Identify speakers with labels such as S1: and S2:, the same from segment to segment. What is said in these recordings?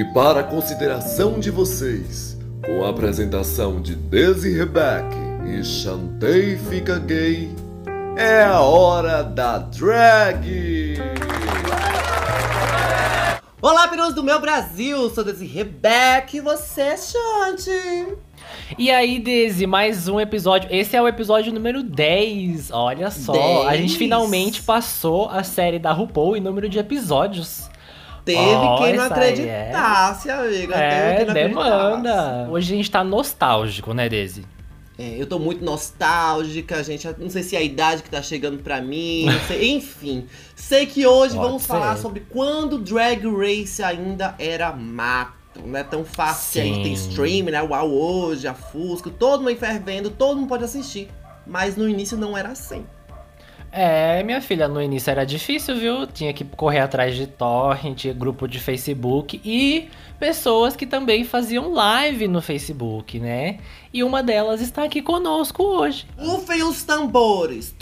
S1: E para a consideração de vocês, com a apresentação de Desi Rebeck e Chantei Fica Gay, é a hora da drag!
S2: Olá, peruas do meu Brasil! Sou Desi Rebeck e você é Chante!
S3: E aí, Desi, mais um episódio. Esse é o episódio número 10. Olha só,
S2: 10.
S3: a gente finalmente passou a série da RuPaul em número de episódios.
S2: Teve
S3: Ó,
S2: quem não acreditasse, amiga.
S3: É,
S2: não acreditasse.
S3: demanda. Hoje a gente tá nostálgico, né, Desi?
S2: É, eu tô muito nostálgica, gente. Não sei se é a idade que tá chegando pra mim. não sei. Enfim, sei que hoje
S3: Pode
S2: vamos
S3: ser.
S2: falar sobre quando Drag Race ainda era mato. Não é tão fácil, a gente tem
S3: Sim.
S2: stream, né? Uau, hoje, a Fusco, todo mundo fervendo, todo mundo pode assistir. Mas no início não era assim.
S3: É, minha filha, no início era difícil, viu? Tinha que correr atrás de torrent, grupo de Facebook e pessoas que também faziam live no Facebook, né? E uma delas está aqui conosco hoje.
S2: Ufem os tambores.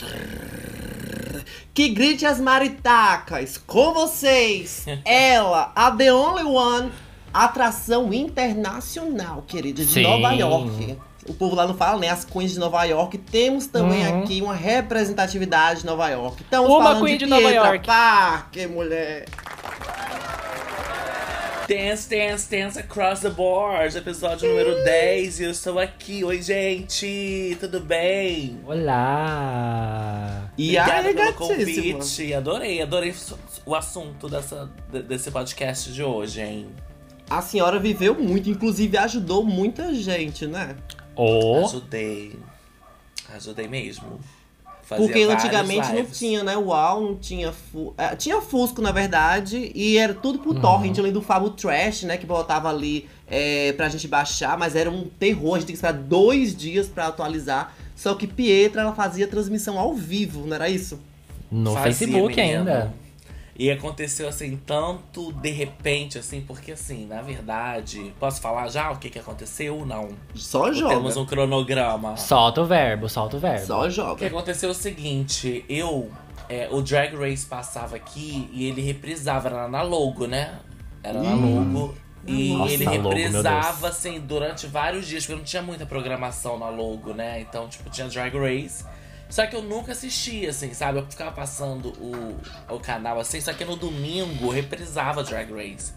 S2: Que grite as maritacas. Com vocês, ela, a The Only One, atração internacional, querida, de
S3: Sim.
S2: Nova York. O povo lá não fala, né? As queens de Nova York. Temos também
S3: Uhum.
S2: aqui uma representatividade de Nova York. Estamos
S3: Uma
S2: falando
S3: queen
S2: de,
S3: de Nova
S2: Pietra
S3: York.
S2: Parker, mulher.
S4: Dance, dance, dance across the board, episódio número 10 e eu estou aqui. Oi, gente, tudo bem?
S3: Olá!
S2: E
S4: Obrigada
S2: aí,
S4: pelo convite. Adorei, adorei o assunto dessa, de- desse podcast de hoje, hein?
S2: A senhora viveu muito, inclusive ajudou muita gente, né?
S3: Oh,
S4: Ajudei. Ajudei mesmo. Fazia
S2: Porque antigamente não tinha, né? Uau, não tinha. Fu é, tinha Fusco, na verdade, e era tudo por
S3: Uhum.
S2: torrent, além do Fabo Trash, né? Que botava ali é, pra gente baixar, mas era um terror, a gente tinha que esperar dois dias pra atualizar. Só que Pietra, ela fazia transmissão ao vivo, não era isso?
S3: no
S4: Fazia,
S3: Facebook
S4: menino.
S3: ainda.
S4: E aconteceu assim, tanto de repente, assim, porque assim, na verdade, posso falar já o que, que aconteceu ou não?
S2: Só
S4: Ou
S2: joga.
S4: Temos um cronograma.
S3: Solta o verbo, solta o verbo.
S2: Só
S4: O que
S2: joga.
S4: aconteceu é o seguinte, eu. é, o Drag Race passava aqui e ele reprisava, era na logo, né? Era na
S2: Hum.
S4: logo. E
S3: Nossa,
S4: ele
S3: a logo, meu
S4: reprisava, assim, durante vários dias, porque não tinha muita programação na logo, né? Então, tipo, tinha Drag Race. Só que eu nunca assistia, assim, sabe? Eu ficava passando o, o canal assim, só que no domingo reprisava Drag Race.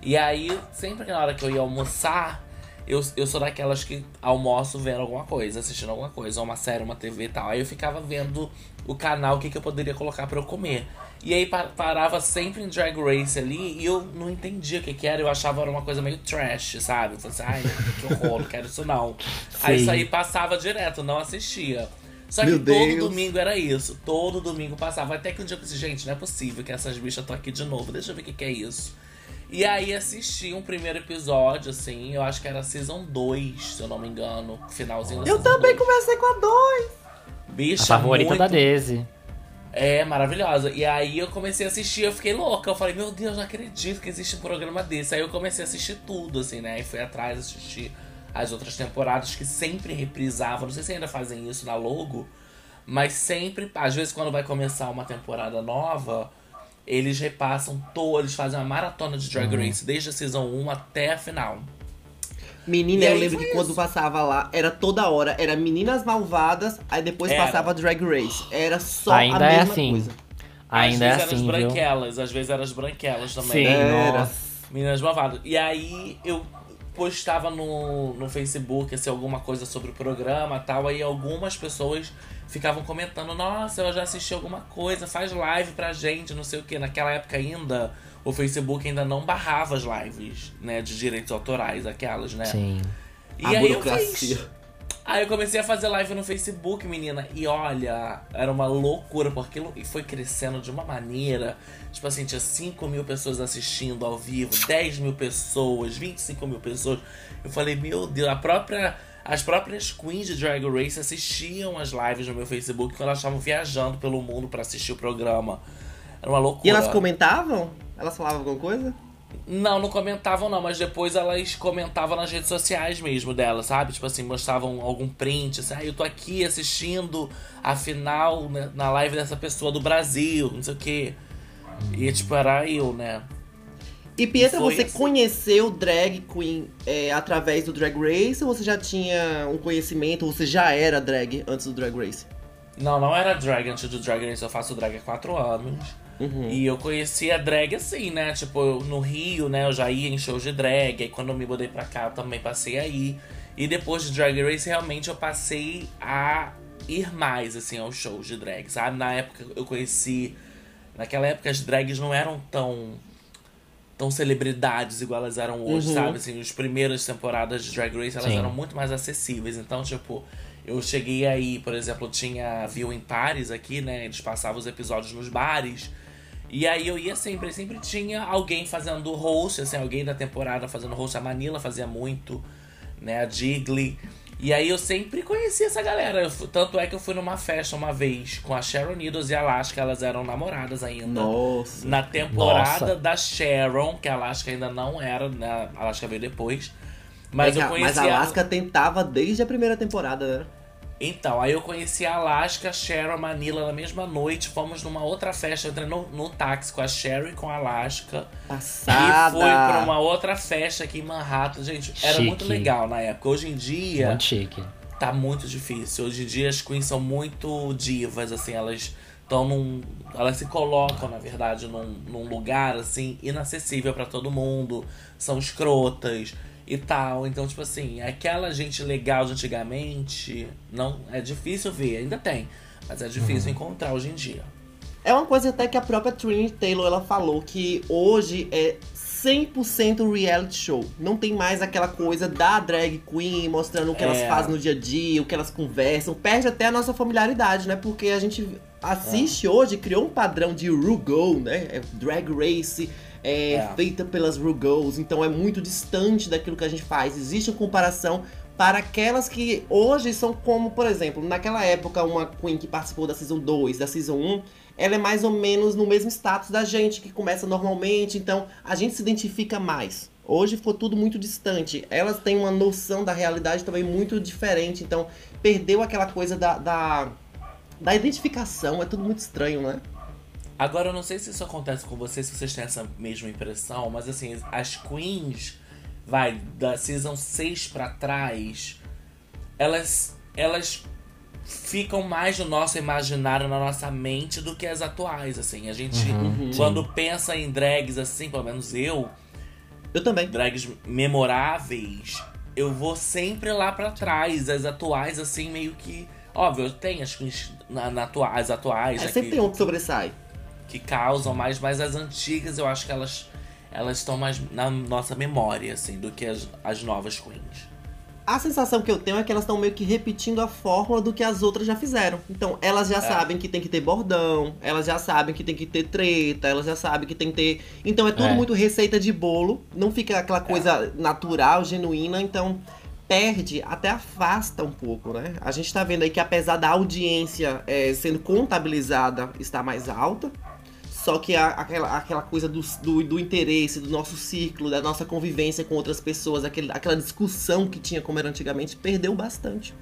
S4: E aí, sempre que na hora que eu ia almoçar, eu, eu sou daquelas que almoço vendo alguma coisa, assistindo alguma coisa, ou uma série, uma TV e tal. Aí eu ficava vendo o canal, o que, que eu poderia colocar pra eu comer. E aí pa- parava sempre em Drag Race ali e eu não entendia o que, que era. Eu achava era uma coisa meio trash, sabe? Eu falei assim, ai, que horror, não quero isso não. Aí
S3: Sim.
S4: isso aí passava direto, não assistia. Só
S2: Meu
S4: que todo
S2: Deus.
S4: domingo era isso. Todo domingo passava. Até que um dia eu pensei, gente, não é possível que essas bichas estão aqui de novo. Deixa eu ver o que, que é isso. E aí assisti um primeiro episódio, assim, eu acho que era Season 2, se eu não me engano. Finalzinho da
S2: Eu também
S4: 2.
S2: comecei com a dois.
S3: A
S4: Bicha,
S3: favorita
S4: muito...
S3: da Daisy.
S4: É, maravilhosa. E aí eu comecei a assistir, eu fiquei louca. Eu falei, meu Deus, não acredito que existe um programa desse. Aí eu comecei a assistir tudo, assim, né? E fui atrás assistir as outras temporadas que sempre reprisavam. Não sei se ainda fazem isso na logo, mas sempre, às vezes, quando vai começar uma temporada nova, eles repassam todo, eles fazem uma maratona de Drag Race, desde a season 1 até a final.
S2: Menina,
S4: E
S2: eu lembro que quando
S4: isso.
S2: passava lá, era toda hora. Era Meninas Malvadas, aí depois
S4: Era.
S2: passava Drag Race. Era só
S3: Ainda
S2: a
S3: é
S2: mesma
S3: assim.
S2: coisa.
S3: Ainda é
S4: às vezes
S3: assim,
S4: eram as
S3: viu?
S4: branquelas, às vezes eram as branquelas também.
S3: Sim,
S2: Era.
S4: Meninas Malvadas. E aí eu postava no, no Facebook assim, alguma coisa sobre o programa e tal. Aí algumas pessoas ficavam comentando: Nossa, eu já assisti alguma coisa, faz live pra gente, não sei o que. Naquela época ainda, o Facebook ainda não barrava as lives, né? De direitos autorais, aquelas, né?
S3: Sim.
S4: E
S2: a
S4: aí eu
S2: burocracia.
S4: fiz. Aí eu comecei a fazer live no Facebook, menina. E olha, era uma loucura, porque aquilo foi crescendo de uma maneira. Tipo assim, tinha 5 mil pessoas assistindo ao vivo, 10 mil pessoas, 25 mil pessoas. Eu falei, meu Deus, a própria. As próprias queens de Drag Race assistiam as lives no meu Facebook quando elas estavam viajando pelo mundo pra assistir o programa. Era uma loucura.
S2: E elas comentavam? Elas falavam alguma coisa?
S4: Não, não comentavam não, mas depois elas comentavam nas redes sociais mesmo dela, sabe? Tipo assim, mostravam algum print, assim, ah, eu tô aqui assistindo a final né, na live dessa pessoa do Brasil, não sei o quê. E tipo, era eu, né?
S2: E Pietra, você
S4: assim.
S2: conheceu drag queen é, através do Drag Race ou você já tinha um conhecimento, ou você já era drag antes do Drag Race?
S4: Não, não era drag antes do Drag Race, eu faço drag há quatro anos.
S2: Uhum.
S4: E eu conheci a drag assim, né? Tipo, eu- no Rio, né? Eu já ia em shows de drag. Aí quando eu me mudei pra cá, eu também passei aí. E depois de Drag Race, realmente eu passei a ir mais, assim, aos shows de drag, sabe? Na época eu conheci. Naquela época as drags não eram tão. tão celebridades igual elas eram hoje,
S2: Uhum.
S4: sabe? Assim, as primeiras temporadas de Drag Race elas
S3: Sim.
S4: eram muito mais acessíveis. Então, tipo, eu cheguei aí, por exemplo, tinha Viewing Pares aqui, né? Eles passavam os episódios nos bares. E aí eu ia sempre, sempre tinha alguém fazendo host, assim, alguém da temporada fazendo host. A Manila fazia muito, né? A Jiggly. E aí eu sempre conhecia essa galera. Eu tanto é que eu fui numa festa uma vez com a Sharon Needles e a Alaska, elas eram namoradas ainda.
S2: Nossa.
S4: Na temporada
S3: Nossa.
S4: da Sharon, que a Alaska ainda não era, né? A Alaska veio depois. Mas
S2: É que
S4: eu conhecia.
S2: mas a Alaska tentava desde a primeira temporada, né?
S4: Então, aí eu conheci a Alaska, Sharon, Manila na mesma noite. Fomos numa outra festa, eu entrei no, no táxi com a Sharon e com a Alaska.
S2: Passada.
S4: E fui pra uma outra festa aqui em Manhattan. Gente, era
S3: Chique.
S4: muito legal na época. Hoje em dia,
S3: Muito chique.
S4: tá muito difícil. Hoje em dia as queens são muito divas, assim, elas estão num. Elas se colocam, na verdade, num, num lugar assim, inacessível pra todo mundo. São escrotas e tal. Então, tipo assim, aquela gente legal de antigamente, não. É difícil ver, ainda tem. Mas é difícil encontrar hoje em dia.
S2: É uma coisa até que a própria Trinity Taylor ela falou que hoje é 100% reality show. Não tem mais aquela coisa da drag queen mostrando o que elas
S4: É.
S2: fazem no dia a dia, o que elas conversam. Perde até a nossa familiaridade, né? Porque a gente assiste hoje, criou um padrão de RuGo, né? É drag race. É,
S4: É.
S2: feita pelas RuGos, então é muito distante daquilo que a gente faz. Existe uma comparação para aquelas que hoje são como, por exemplo, naquela época, uma Queen que participou da Season 2, da Season 1, ela é mais ou menos no mesmo status da gente, que começa normalmente, então a gente se identifica mais. Hoje ficou tudo muito distante. Elas têm uma noção da realidade também muito diferente, então perdeu aquela coisa da, da, da identificação, é tudo muito estranho, né?
S4: Agora, eu não sei se isso acontece com vocês, se vocês têm essa mesma impressão, mas assim, as queens, vai, da season 6 pra trás, elas, elas ficam mais no nosso imaginário, na nossa mente, do que as atuais, assim. A gente,
S2: Uhum.
S4: quando pensa em drags, assim, pelo menos eu,
S2: Eu também.
S4: drags memoráveis, eu vou sempre lá pra trás. As atuais, assim, meio que... Óbvio, tem as queens na, na atua- as atuais,
S2: É,
S4: né,
S2: sempre tem um que sobressai.
S4: Que causam mais, mas as antigas eu acho que elas elas estão mais na nossa memória, assim, do que as, as novas queens.
S2: A sensação que eu tenho é que elas estão meio que repetindo a fórmula do que as outras já fizeram. Então, elas já sabem que tem que ter bordão, elas já sabem que tem que ter treta, elas já sabem que tem que ter. Então, é tudo
S3: É.
S2: muito receita de bolo, não fica aquela coisa natural, genuína, então perde, até afasta um pouco, né? A gente tá vendo aí que apesar da audiência é, sendo contabilizada está mais alta, só que a- aquela, aquela coisa do, do, do interesse, do nosso círculo, da nossa convivência com outras pessoas, aquele, aquela discussão que tinha como era antigamente, perdeu bastante.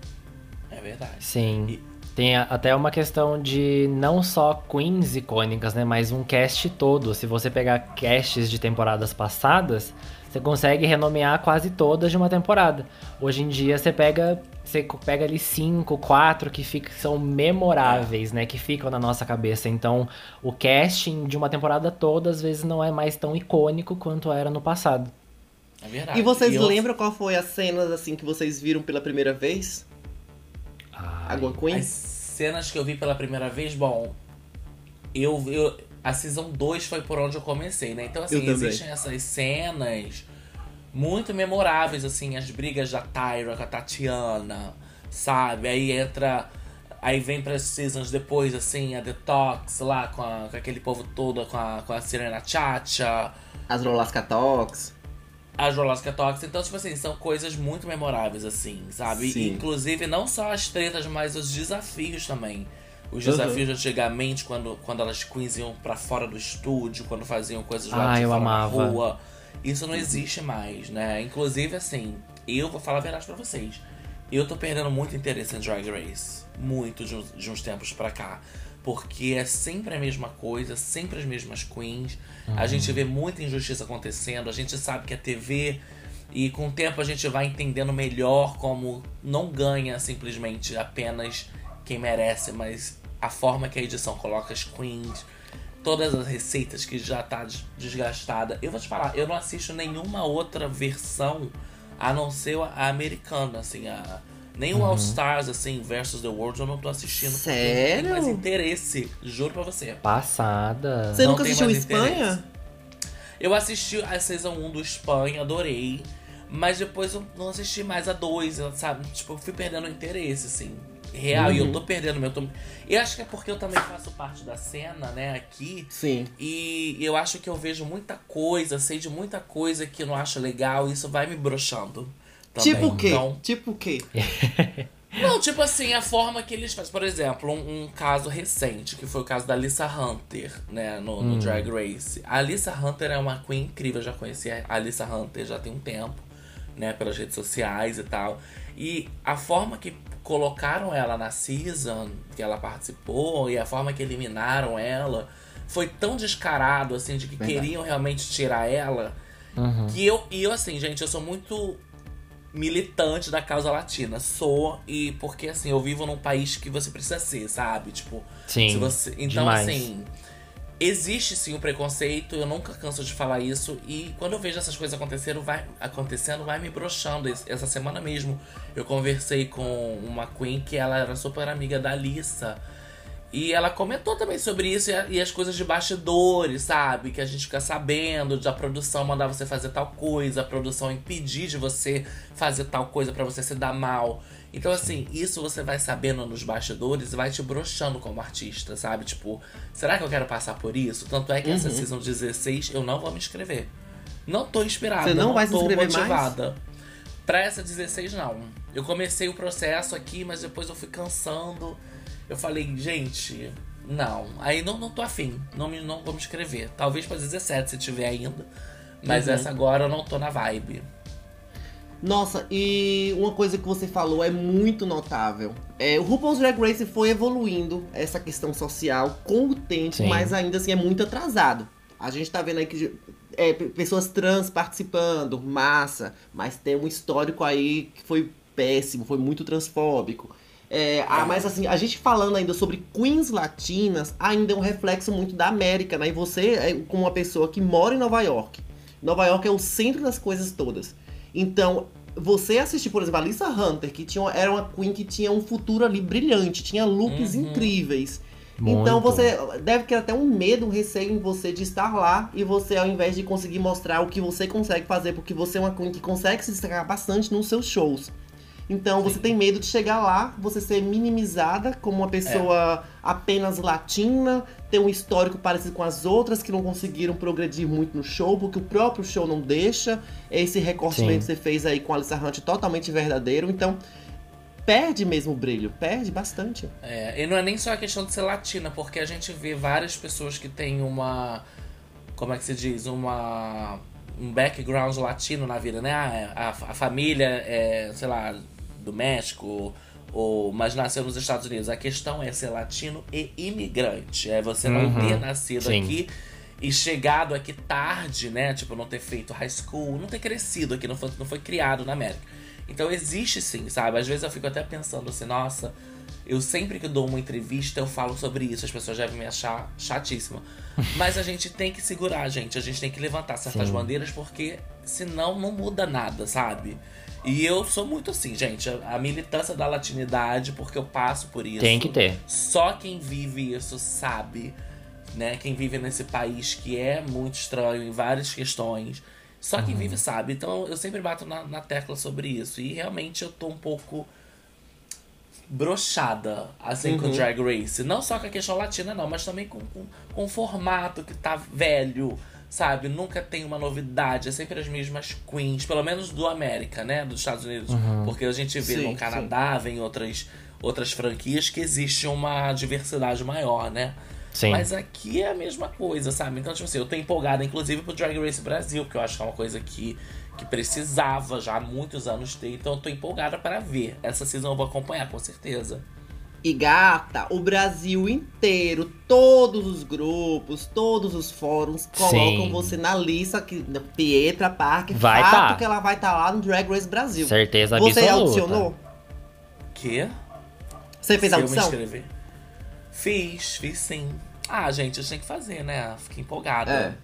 S4: É verdade.
S3: Sim.
S4: E-
S3: Tem a- até uma questão de não só queens icônicas, né? Mas um cast todo. Se você pegar casts de temporadas passadas, você consegue renomear quase todas de uma temporada. Hoje em dia você pega. Você pega ali cinco, quatro que ficam, são memoráveis, né? Que ficam na nossa cabeça. Então, o casting de uma temporada toda, às vezes, não é mais tão icônico quanto era no passado.
S4: É verdade.
S2: E vocês
S4: eu-
S2: lembram qual foi as cenas assim que vocês viram pela primeira vez?
S3: Ai.
S2: Água Queen?
S4: As cenas que eu vi pela primeira vez, bom, eu, eu a season 2 foi por onde eu comecei, né? Então assim, existem essas cenas muito memoráveis assim, as brigas da Tyra com a Tatiana, sabe? Aí entra Aí vem para seasons depois, assim, a Detox lá com, a- com aquele povo todo, com a, com a Serena Chacha,
S2: As Rolasca Talks.
S4: a Jolosca Tox. Então, tipo assim, são coisas muito memoráveis, assim, sabe?
S2: Sim.
S4: Inclusive, não só as tretas, mas os desafios também. Os
S2: Uhum.
S4: desafios de antigamente, quando, quando elas queens iam pra fora do estúdio, quando faziam coisas lá
S3: Ah,
S4: de
S3: eu
S4: fora
S3: amava.
S4: na rua. Isso não existe mais, né? Inclusive, assim, eu vou falar a verdade pra vocês. Eu tô perdendo muito interesse em Drag Race. Muito de uns, de uns tempos pra cá. porque é sempre a mesma coisa, sempre as mesmas queens. A gente vê muita injustiça acontecendo, a gente sabe que a TV e com o tempo a gente vai entendendo melhor como não ganha simplesmente apenas quem merece, mas a forma que a edição coloca as queens, todas as receitas que já tá des- desgastada. Eu vou te falar, eu não assisto nenhuma outra versão a não ser a americana, assim, a nem o All Stars assim versus the World eu não tô assistindo porque não
S2: Sério?
S4: tem mais interesse, juro pra você.
S3: Passada.
S2: Você
S4: Não
S2: nunca assistiu Espanha?
S4: interesse. Eu assisti a Season 1 do Espanha, adorei. Mas depois eu não assisti mais a 2, eu, sabe? Tipo, eu fui perdendo o interesse, assim. Real, e eu tô perdendo meu. Tô... Eu acho que é porque eu também faço parte da cena, né, aqui.
S2: Sim.
S4: E eu acho que eu vejo muita coisa, sei de muita coisa que eu não acho legal, e isso vai me broxando. também.
S2: Tipo o quê?
S4: Então,
S2: Tipo o quê?
S4: não, tipo assim, a forma que eles fazem. Por exemplo, um, um caso recente, que foi o caso da Alissa Hunter, né, no, no Drag Race. A Alissa Hunter é uma queen incrível, eu já conheci a Alissa Hunter já tem um tempo, né, pelas redes sociais e tal. E a forma que colocaram ela na season que ela participou e a forma que eliminaram ela foi tão descarado, assim, de que
S2: Verdade.
S4: queriam realmente tirar ela.
S3: Uhum.
S4: Que eu, e eu, assim, gente, eu sou muito militante da causa latina. Sou, e porque, assim, eu vivo num país que você precisa ser, sabe? Tipo,
S3: Sim.
S4: se você. Então,
S3: demais.
S4: assim. Existe sim o preconceito, eu nunca canso de falar isso. E quando eu vejo essas coisas acontecendo, vai, acontecendo, vai me broxando. Es- Essa semana mesmo eu conversei com uma Queen que ela era super amiga da Alissa. E ela comentou também sobre isso e, as coisas de bastidores, sabe? Que a gente fica sabendo da produção mandar você fazer tal coisa, a produção impedir de você fazer tal coisa pra você se dar mal. Então, assim, isso você vai sabendo nos bastidores e vai te broxando como artista, sabe? Tipo, será que eu quero passar por isso? Tanto é que essa season 16 eu não vou me inscrever. Não tô inspirada,
S2: Você não vai se
S4: tô
S2: inscrever mais?
S4: motivada. Pra essa 16, não. Eu comecei o processo aqui, mas depois eu fui cansando. Eu falei, gente, não. Aí não, não tô afim. Não, me, não vou me inscrever. Talvez pra 17, se tiver ainda. Mas
S2: Uhum.
S4: essa agora eu não tô na vibe.
S2: Nossa, e uma coisa que você falou é muito notável. É, o RuPaul's Drag Race foi evoluindo essa questão social com o tempo,
S3: Sim.
S2: mas ainda assim é muito atrasado. A gente tá vendo aí que é, pe- pessoas trans participando, massa, mas tem um histórico aí que foi péssimo, foi muito transfóbico. É, ah, mas assim, a gente falando ainda sobre queens latinas, ainda é um reflexo muito da América, né? E você, é, como uma pessoa que mora em Nova York, Nova York é o centro das coisas todas. Então, você assistir, por exemplo, a Lisa Hunter, que tinha, era uma queen que tinha um futuro ali brilhante, tinha looks
S4: Uhum.
S2: incríveis.
S3: Muito.
S2: Então você deve ter até um medo, um receio em você de estar lá e você, ao invés de conseguir mostrar o que você consegue fazer, porque você é uma queen que consegue se destacar bastante nos seus shows. Então você
S4: Sim.
S2: tem medo de chegar lá, você ser minimizada como uma pessoa apenas latina, ter um histórico parecido com as outras que não conseguiram progredir muito no show, porque o próprio show não deixa. Esse recorte
S3: Sim.
S2: que você fez aí com a Alissa Hunt totalmente verdadeiro. Então perde mesmo o brilho, perde bastante.
S4: É, e não é nem só a questão de ser latina, porque a gente vê várias pessoas que têm uma. Como é que se diz? Uma. Um background latino na vida, né? Ah, A, a família é, sei lá, do México, ou, mas nasceu nos Estados Unidos. A questão é ser latino e imigrante. É você não
S3: Uhum,
S4: ter nascido
S3: sim.
S4: aqui e chegado aqui tarde, né? Tipo, não ter feito high school, não ter crescido aqui, não foi, não foi criado na América. Então existe sim, sabe? Às vezes eu fico até pensando assim, nossa, eu sempre que dou uma entrevista eu falo sobre isso, as pessoas devem me achar chatíssima. Mas a gente tem que segurar, gente. A gente tem que levantar certas
S3: Sim.
S4: bandeiras porque senão não muda nada, sabe? E eu sou muito assim, gente. A a militância da latinidade, porque eu passo por isso.
S3: Tem que ter.
S4: Só quem vive isso sabe, né? Quem vive nesse país que é muito estranho em várias questões. Só quem vive sabe. Então eu sempre bato na, na tecla sobre isso. E realmente eu tô um pouco brochada, assim, com
S2: Uhum.
S4: Drag Race. Não só com a questão latina, não, mas também com, com, com o formato que tá velho, sabe? Nunca tem uma novidade, é sempre as mesmas queens, pelo menos do América, né? Dos Estados Unidos. Porque a gente vê
S2: Sim,
S4: no Canadá, vem outras, outras franquias que existe uma diversidade maior, né?
S3: Sim.
S4: Mas aqui é a mesma coisa, sabe? Então, tipo assim, eu tô empolgada, inclusive, pro Drag Race Brasil, que eu acho que é uma coisa que, que precisava já há muitos anos ter. Então, eu tô empolgada para ver. Essa season eu vou acompanhar, com certeza.
S2: E gata, o Brasil inteiro, todos os grupos, todos os fóruns colocam
S3: Sim.
S2: você na lista que Pietra Park,
S3: Vai
S2: fato
S3: tá.
S2: que ela vai estar lá no Drag Race Brasil.
S3: Certeza
S2: Você
S3: absoluta.
S2: audicionou?
S4: Que?
S2: Você fez
S4: Se me
S2: audição?
S4: Fiz, fiz sim. Ah, gente, eu tinha que fazer, né? Fiquei empolgada.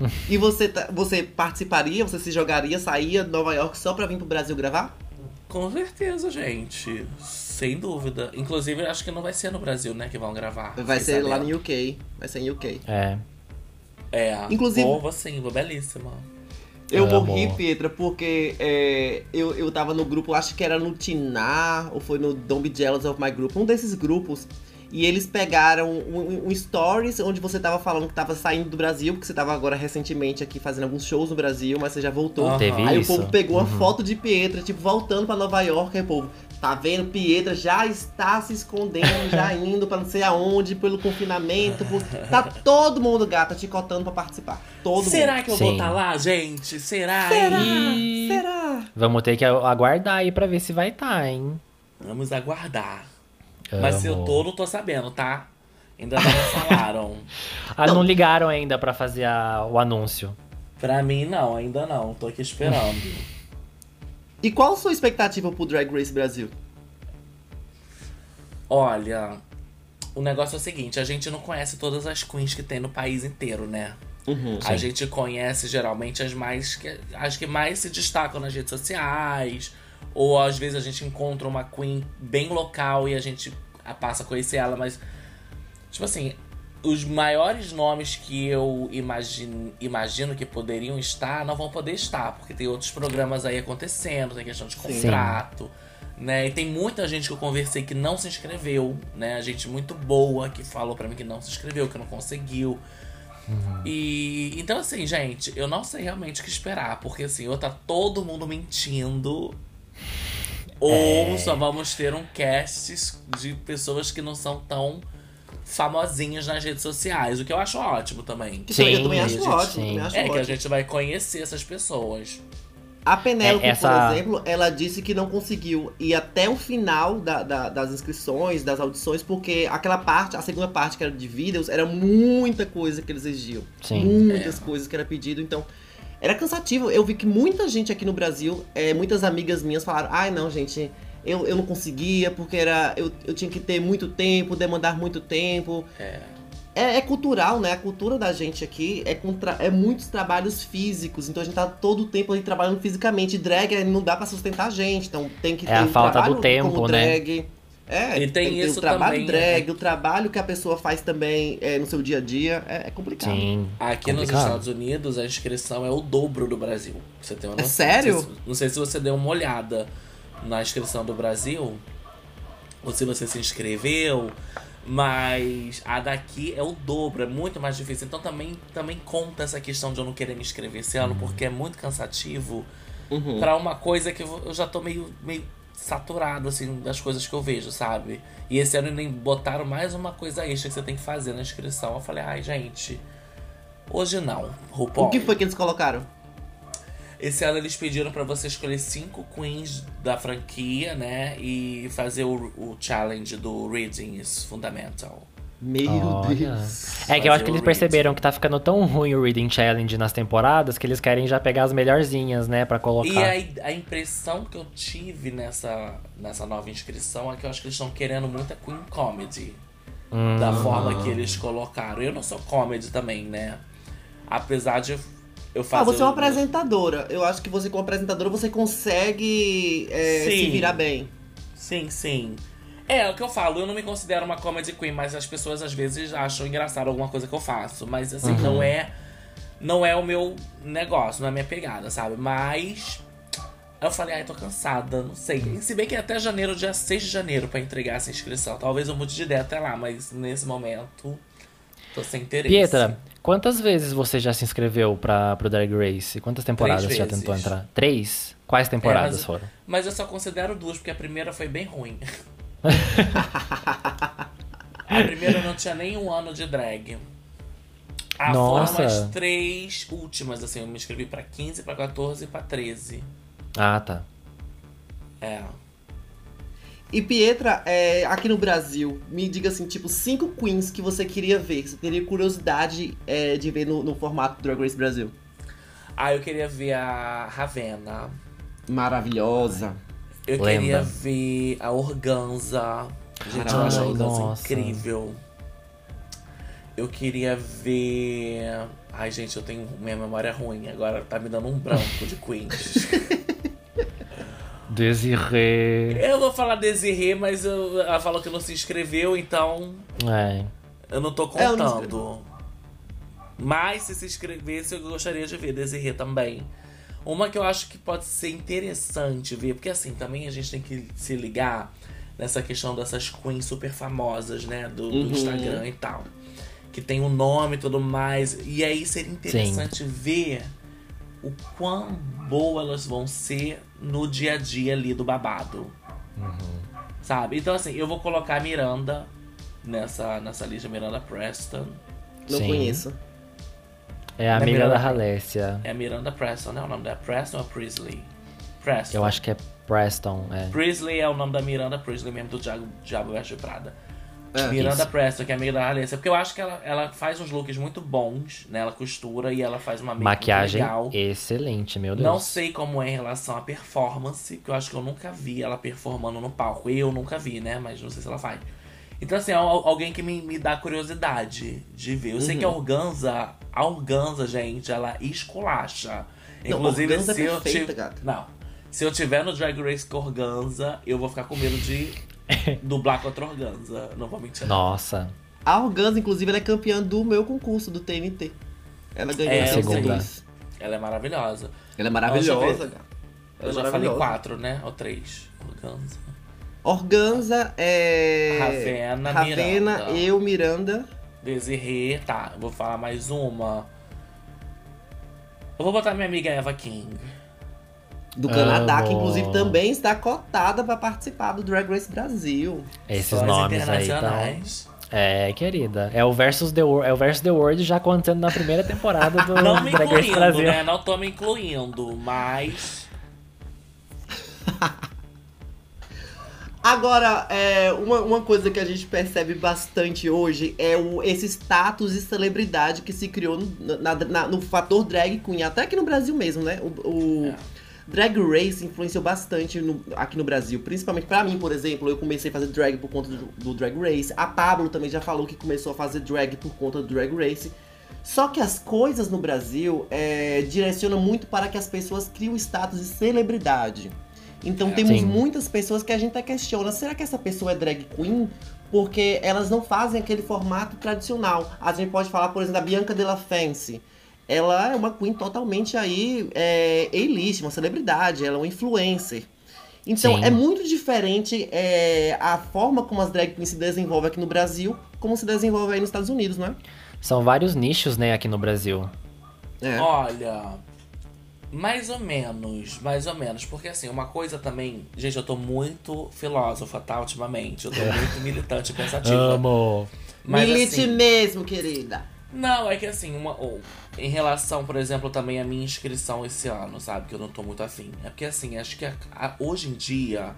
S2: É. E você, tá- você participaria, você se jogaria, saía de Nova York só pra vir pro Brasil gravar?
S4: Com certeza, gente. Sem dúvida. Inclusive, eu acho que não vai ser no Brasil, né, que vão gravar.
S2: Vai ser lá no UK. Vai ser em UK.
S3: É.
S4: É.
S2: Inclusive-
S4: Vou, vou sim, vou belíssima.
S2: Eu
S3: Amo.
S2: morri, Pietra, porque é, eu, eu tava no grupo, acho que era no Tinar, ou foi no Don't Be Jealous of My Group, um desses grupos. E eles pegaram um, um- um stories onde você tava falando que tava saindo do Brasil, porque você tava agora recentemente aqui fazendo alguns shows no Brasil, mas você já voltou.
S3: Teve
S2: Aí o povo pegou
S3: Uhum.
S2: uma foto de Pietra, tipo, voltando pra Nova York, aí o povo, tá vendo? Pietra já está se escondendo, já indo pra não sei aonde, pelo confinamento. por- Tá todo mundo, gata, te cotando pra participar. Todo
S4: Será
S2: mundo.
S4: que eu vou
S3: Sim.
S4: estar lá, gente? Será?
S2: Será?
S3: Ih.
S2: Será?
S3: Vamos ter que aguardar aí pra ver se vai estar, hein?
S4: Vamos aguardar. Mas se eu
S3: Amo.
S4: tô, não tô sabendo, tá? Ainda não falaram.
S3: Ah, não ligaram ainda pra fazer a- o anúncio.
S4: pra mim, não, ainda não. Tô aqui esperando.
S2: E qual a sua expectativa pro Drag Race Brasil?
S4: Olha, o negócio é o seguinte: a gente não conhece todas as queens que tem no país inteiro, né?
S2: Uhum.
S4: A gente conhece geralmente as mais que as que mais se destacam nas redes sociais, ou às vezes a gente encontra uma queen bem local e a gente passa a conhecer ela, mas tipo assim, os maiores nomes que eu imagino, imagino que poderiam estar não vão poder estar, porque tem outros programas aí acontecendo, tem questão de contrato, né? E tem muita gente que eu conversei que não se inscreveu, né? Gente muito boa que falou pra mim que não se inscreveu, que não conseguiu. E então assim, gente, eu não sei realmente o que esperar, porque assim, ou tá todo mundo mentindo, ou só vamos ter um cast de pessoas que não são tão famosinhas nas redes sociais, o que eu acho ótimo também.
S2: Aí eu
S3: Sim,
S2: também acho
S3: gente,
S2: ótimo.
S3: sim.
S2: Também acho
S4: É que a
S2: ótimo.
S4: gente vai conhecer essas pessoas.
S2: A Penélope,
S3: É, essa-
S2: por exemplo, ela disse que não conseguiu ir até o final da- da- das inscrições, das audições, porque aquela parte, a segunda parte que era de vídeos, era muita coisa que eles exigiam.
S3: Sim.
S2: Muitas coisas que era pedido, então. Era cansativo. Eu vi que muita gente aqui no Brasil, é, muitas amigas minhas falaram: ai não, gente, eu, eu não conseguia, porque era. Eu, eu tinha que ter muito tempo, demandar muito tempo.
S4: É.
S2: É, é cultural, né? A cultura da gente aqui é, contra, é muitos trabalhos físicos. Então a gente tá todo o tempo ali trabalhando fisicamente. Drag é, não dá pra sustentar a gente. Então tem que
S3: É
S2: ter
S3: a
S2: o
S3: falta
S2: trabalho
S3: do tempo,
S2: como
S3: né?
S2: drag. É,
S4: E tem
S2: ter
S4: isso
S2: o trabalho
S4: também,
S2: drag,
S4: né?
S2: o trabalho que a pessoa faz também é, no seu dia a dia. É, é complicado.
S3: Sim.
S4: Aqui nos
S3: Complicado.
S4: Estados Unidos, a inscrição é o dobro do Brasil. Você tem uma
S2: É
S4: noção.
S2: sério?
S4: Não sei, se, não sei se você deu uma olhada na inscrição do Brasil, ou se você se inscreveu, mas a daqui é o dobro, é muito mais difícil. Então também, também conta essa questão de eu não querer me inscrever esse ano, porque é muito cansativo
S2: Uhum.
S4: pra uma coisa que eu eu já tô meio, meio saturado, assim, das coisas que eu vejo, sabe? E esse ano nem botaram mais uma coisa extra que você tem que fazer na inscrição. Eu falei, ai, gente, hoje não. RuPaul.
S2: O que foi que eles colocaram?
S4: Esse ano eles pediram pra você escolher cinco queens da franquia, né? E fazer o, o challenge do Reading is Fundamental.
S2: Meu
S3: Olha.
S2: Deus.
S3: É que eu acho que eles perceberam que tá ficando tão ruim o Reading Challenge nas temporadas que eles querem já pegar as melhorzinhas, né, pra colocar.
S4: E aí, a impressão que eu tive nessa, nessa nova inscrição é que eu acho que eles estão querendo muita Queen Comedy.
S3: Hum.
S4: Da forma que eles colocaram. Eu não sou comedy também, né? Apesar de eu fazer.
S2: Ah, você é uma apresentadora. Eu acho que você, como apresentadora, você consegue é, se virar bem.
S4: Sim, sim. É, é o que eu falo, eu não me considero uma comedy queen, mas as pessoas às vezes acham engraçado alguma coisa que eu faço. Mas assim,
S3: Uhum.
S4: não é. Não é o meu negócio, não é a minha pegada, sabe? Mas. Eu falei, ai, tô cansada, não sei. E Se bem que é até janeiro, dia 6 de janeiro, pra entregar essa inscrição. Talvez eu mude de ideia até lá, mas nesse momento. Tô sem interesse.
S3: Pietra, quantas vezes você já se inscreveu pra, pro Drag Race? Quantas temporadas
S4: Três
S3: já
S4: vezes.
S3: tentou entrar? Três? Quais temporadas
S4: mas-
S3: foram?
S4: Mas eu só considero duas, porque a primeira foi bem ruim. a primeira não tinha nem um ano de drag. Ah,
S3: Nossa.
S4: foram as três últimas, assim, eu me inscrevi pra 15, pra 14 e pra 13.
S3: Ah, tá.
S4: É.
S2: E Pietra, é, aqui no Brasil, me diga assim, tipo, cinco queens que você queria ver, você teria curiosidade é, de ver no, no formato Drag Race Brasil.
S4: Ah, eu queria ver a Ravena.
S2: Maravilhosa.
S4: Eu
S3: Lenda.
S4: queria ver a Organza. Gente, eu acho a Organza
S3: nossa.
S4: incrível. Eu queria ver. Ai, gente, eu tenho. Minha memória é ruim. Agora tá me dando um branco de Queens.
S3: Desirê.
S4: eu vou falar Desirê, mas eu- ela falou que não se inscreveu, então
S3: É.
S4: eu não tô
S2: se
S4: contando. Mas se se inscrevesse, eu gostaria de ver Desirê também. Uma que eu acho que pode ser interessante ver, porque assim, também a gente tem que se ligar nessa questão dessas queens super famosas, né? Do, do
S2: Uhum.
S4: Instagram e tal. Que tem o nome e tudo mais. E aí seria interessante ver o quão boa elas vão ser no dia a dia ali do babado. Sabe? Então assim, eu vou colocar a Miranda nessa, nessa lista, Miranda Preston.
S2: Não
S3: Sim.
S2: conheço.
S3: É a
S4: é
S3: amiga da
S4: Miranda-
S3: Halécia.
S4: É Miranda Preston, né? O nome dela é Preston ou Priestley? Preston.
S3: Eu acho que é Preston, é.
S4: Priestley é o nome da Miranda Priestley mesmo do Diabo, Diabo Veste Prada.
S2: É.
S4: Miranda
S3: Isso.
S4: Preston, que é amiga da Alessia. Porque eu acho que ela, ela faz uns looks muito bons, né? Ela costura e ela faz uma
S3: Maquiagem
S4: legal.
S3: excelente, meu Deus.
S4: Não sei como é em relação à performance, que eu acho que eu nunca vi ela performando no palco. Eu nunca vi, né? Mas não sei se ela faz. Então, assim, é al- alguém que me, me dá curiosidade de ver. Eu sei que a
S2: Uhum.
S4: Organza, a Organza, gente, ela esculacha.
S2: Não,
S4: Inclusive,
S2: é
S4: se eu
S2: perfeita,
S4: tiver.
S2: gata.
S4: Não. Se eu tiver no Drag Race com Organza, eu vou ficar com medo de dublar contra Organza. Não vou mentir.
S3: Nossa.
S2: A Organza, inclusive, ela é campeã do meu concurso, do TNT. Ela ganhou
S4: É,
S2: a
S3: segunda.
S4: Ela é maravilhosa.
S2: Ela é
S4: eu
S2: maravilhosa,
S4: ver.
S2: gata.
S4: Eu
S2: é
S4: já falei quatro, né? Ou três. Organza.
S2: Organza é.
S4: Ravena,
S2: Ravena,
S4: Miranda.
S2: eu, Miranda.
S4: Desirê, tá, eu vou falar mais uma. Eu vou botar minha amiga Eva King.
S2: Do Canadá, que
S3: Amo.
S2: inclusive também está cotada para participar do Drag Race Brasil.
S3: Esses
S4: Só
S3: nomes aí, então.
S4: internacionais.
S3: É, querida. É o Versus The World, é o Versus The World já acontecendo na primeira temporada do
S4: Não me
S3: Drag Race
S4: incluindo,
S3: Brasil.
S4: né? Não tô me incluindo, mas.
S2: Agora, é, uma, uma coisa que a gente percebe bastante hoje é o, esse status de celebridade que se criou no, na- na- no fator drag queen, até aqui no Brasil mesmo, né? O, o
S4: É.
S2: Drag Race influenciou bastante no- aqui no Brasil, principalmente pra mim, por exemplo, eu comecei a fazer drag por conta do, do Drag Race. A Pablo também já falou que começou a fazer drag por conta do Drag Race. Só que as coisas no Brasil é, direcionam muito para que as pessoas criem o status de celebridade. Então
S4: É.
S2: temos
S3: Sim.
S2: muitas pessoas que a gente até questiona, será que essa pessoa é drag queen? Porque elas não fazem aquele formato tradicional. A gente pode falar, por exemplo, da Bianca Della Fence. Ela é uma queen totalmente aí é, A-list, uma celebridade, ela é uma influencer. Então
S3: Sim.
S2: é muito diferente é, a forma como as drag queens se desenvolvem aqui no Brasil, como se desenvolve aí nos Estados Unidos, né?
S3: São vários nichos, né, aqui no Brasil.
S2: É.
S4: Olha. Mais ou menos, mais ou menos. Porque assim, uma coisa também. Gente, eu tô muito filósofa, tá? Ultimamente. Eu tô muito militante e pensativa.
S3: Amo.
S4: Mas
S2: Milite
S4: assim,
S2: mesmo, querida.
S4: Não, é que assim, uma, ou, em relação, por exemplo, também à minha inscrição esse ano, sabe? Que eu não tô muito afim. É porque assim, acho que a- a- hoje em dia,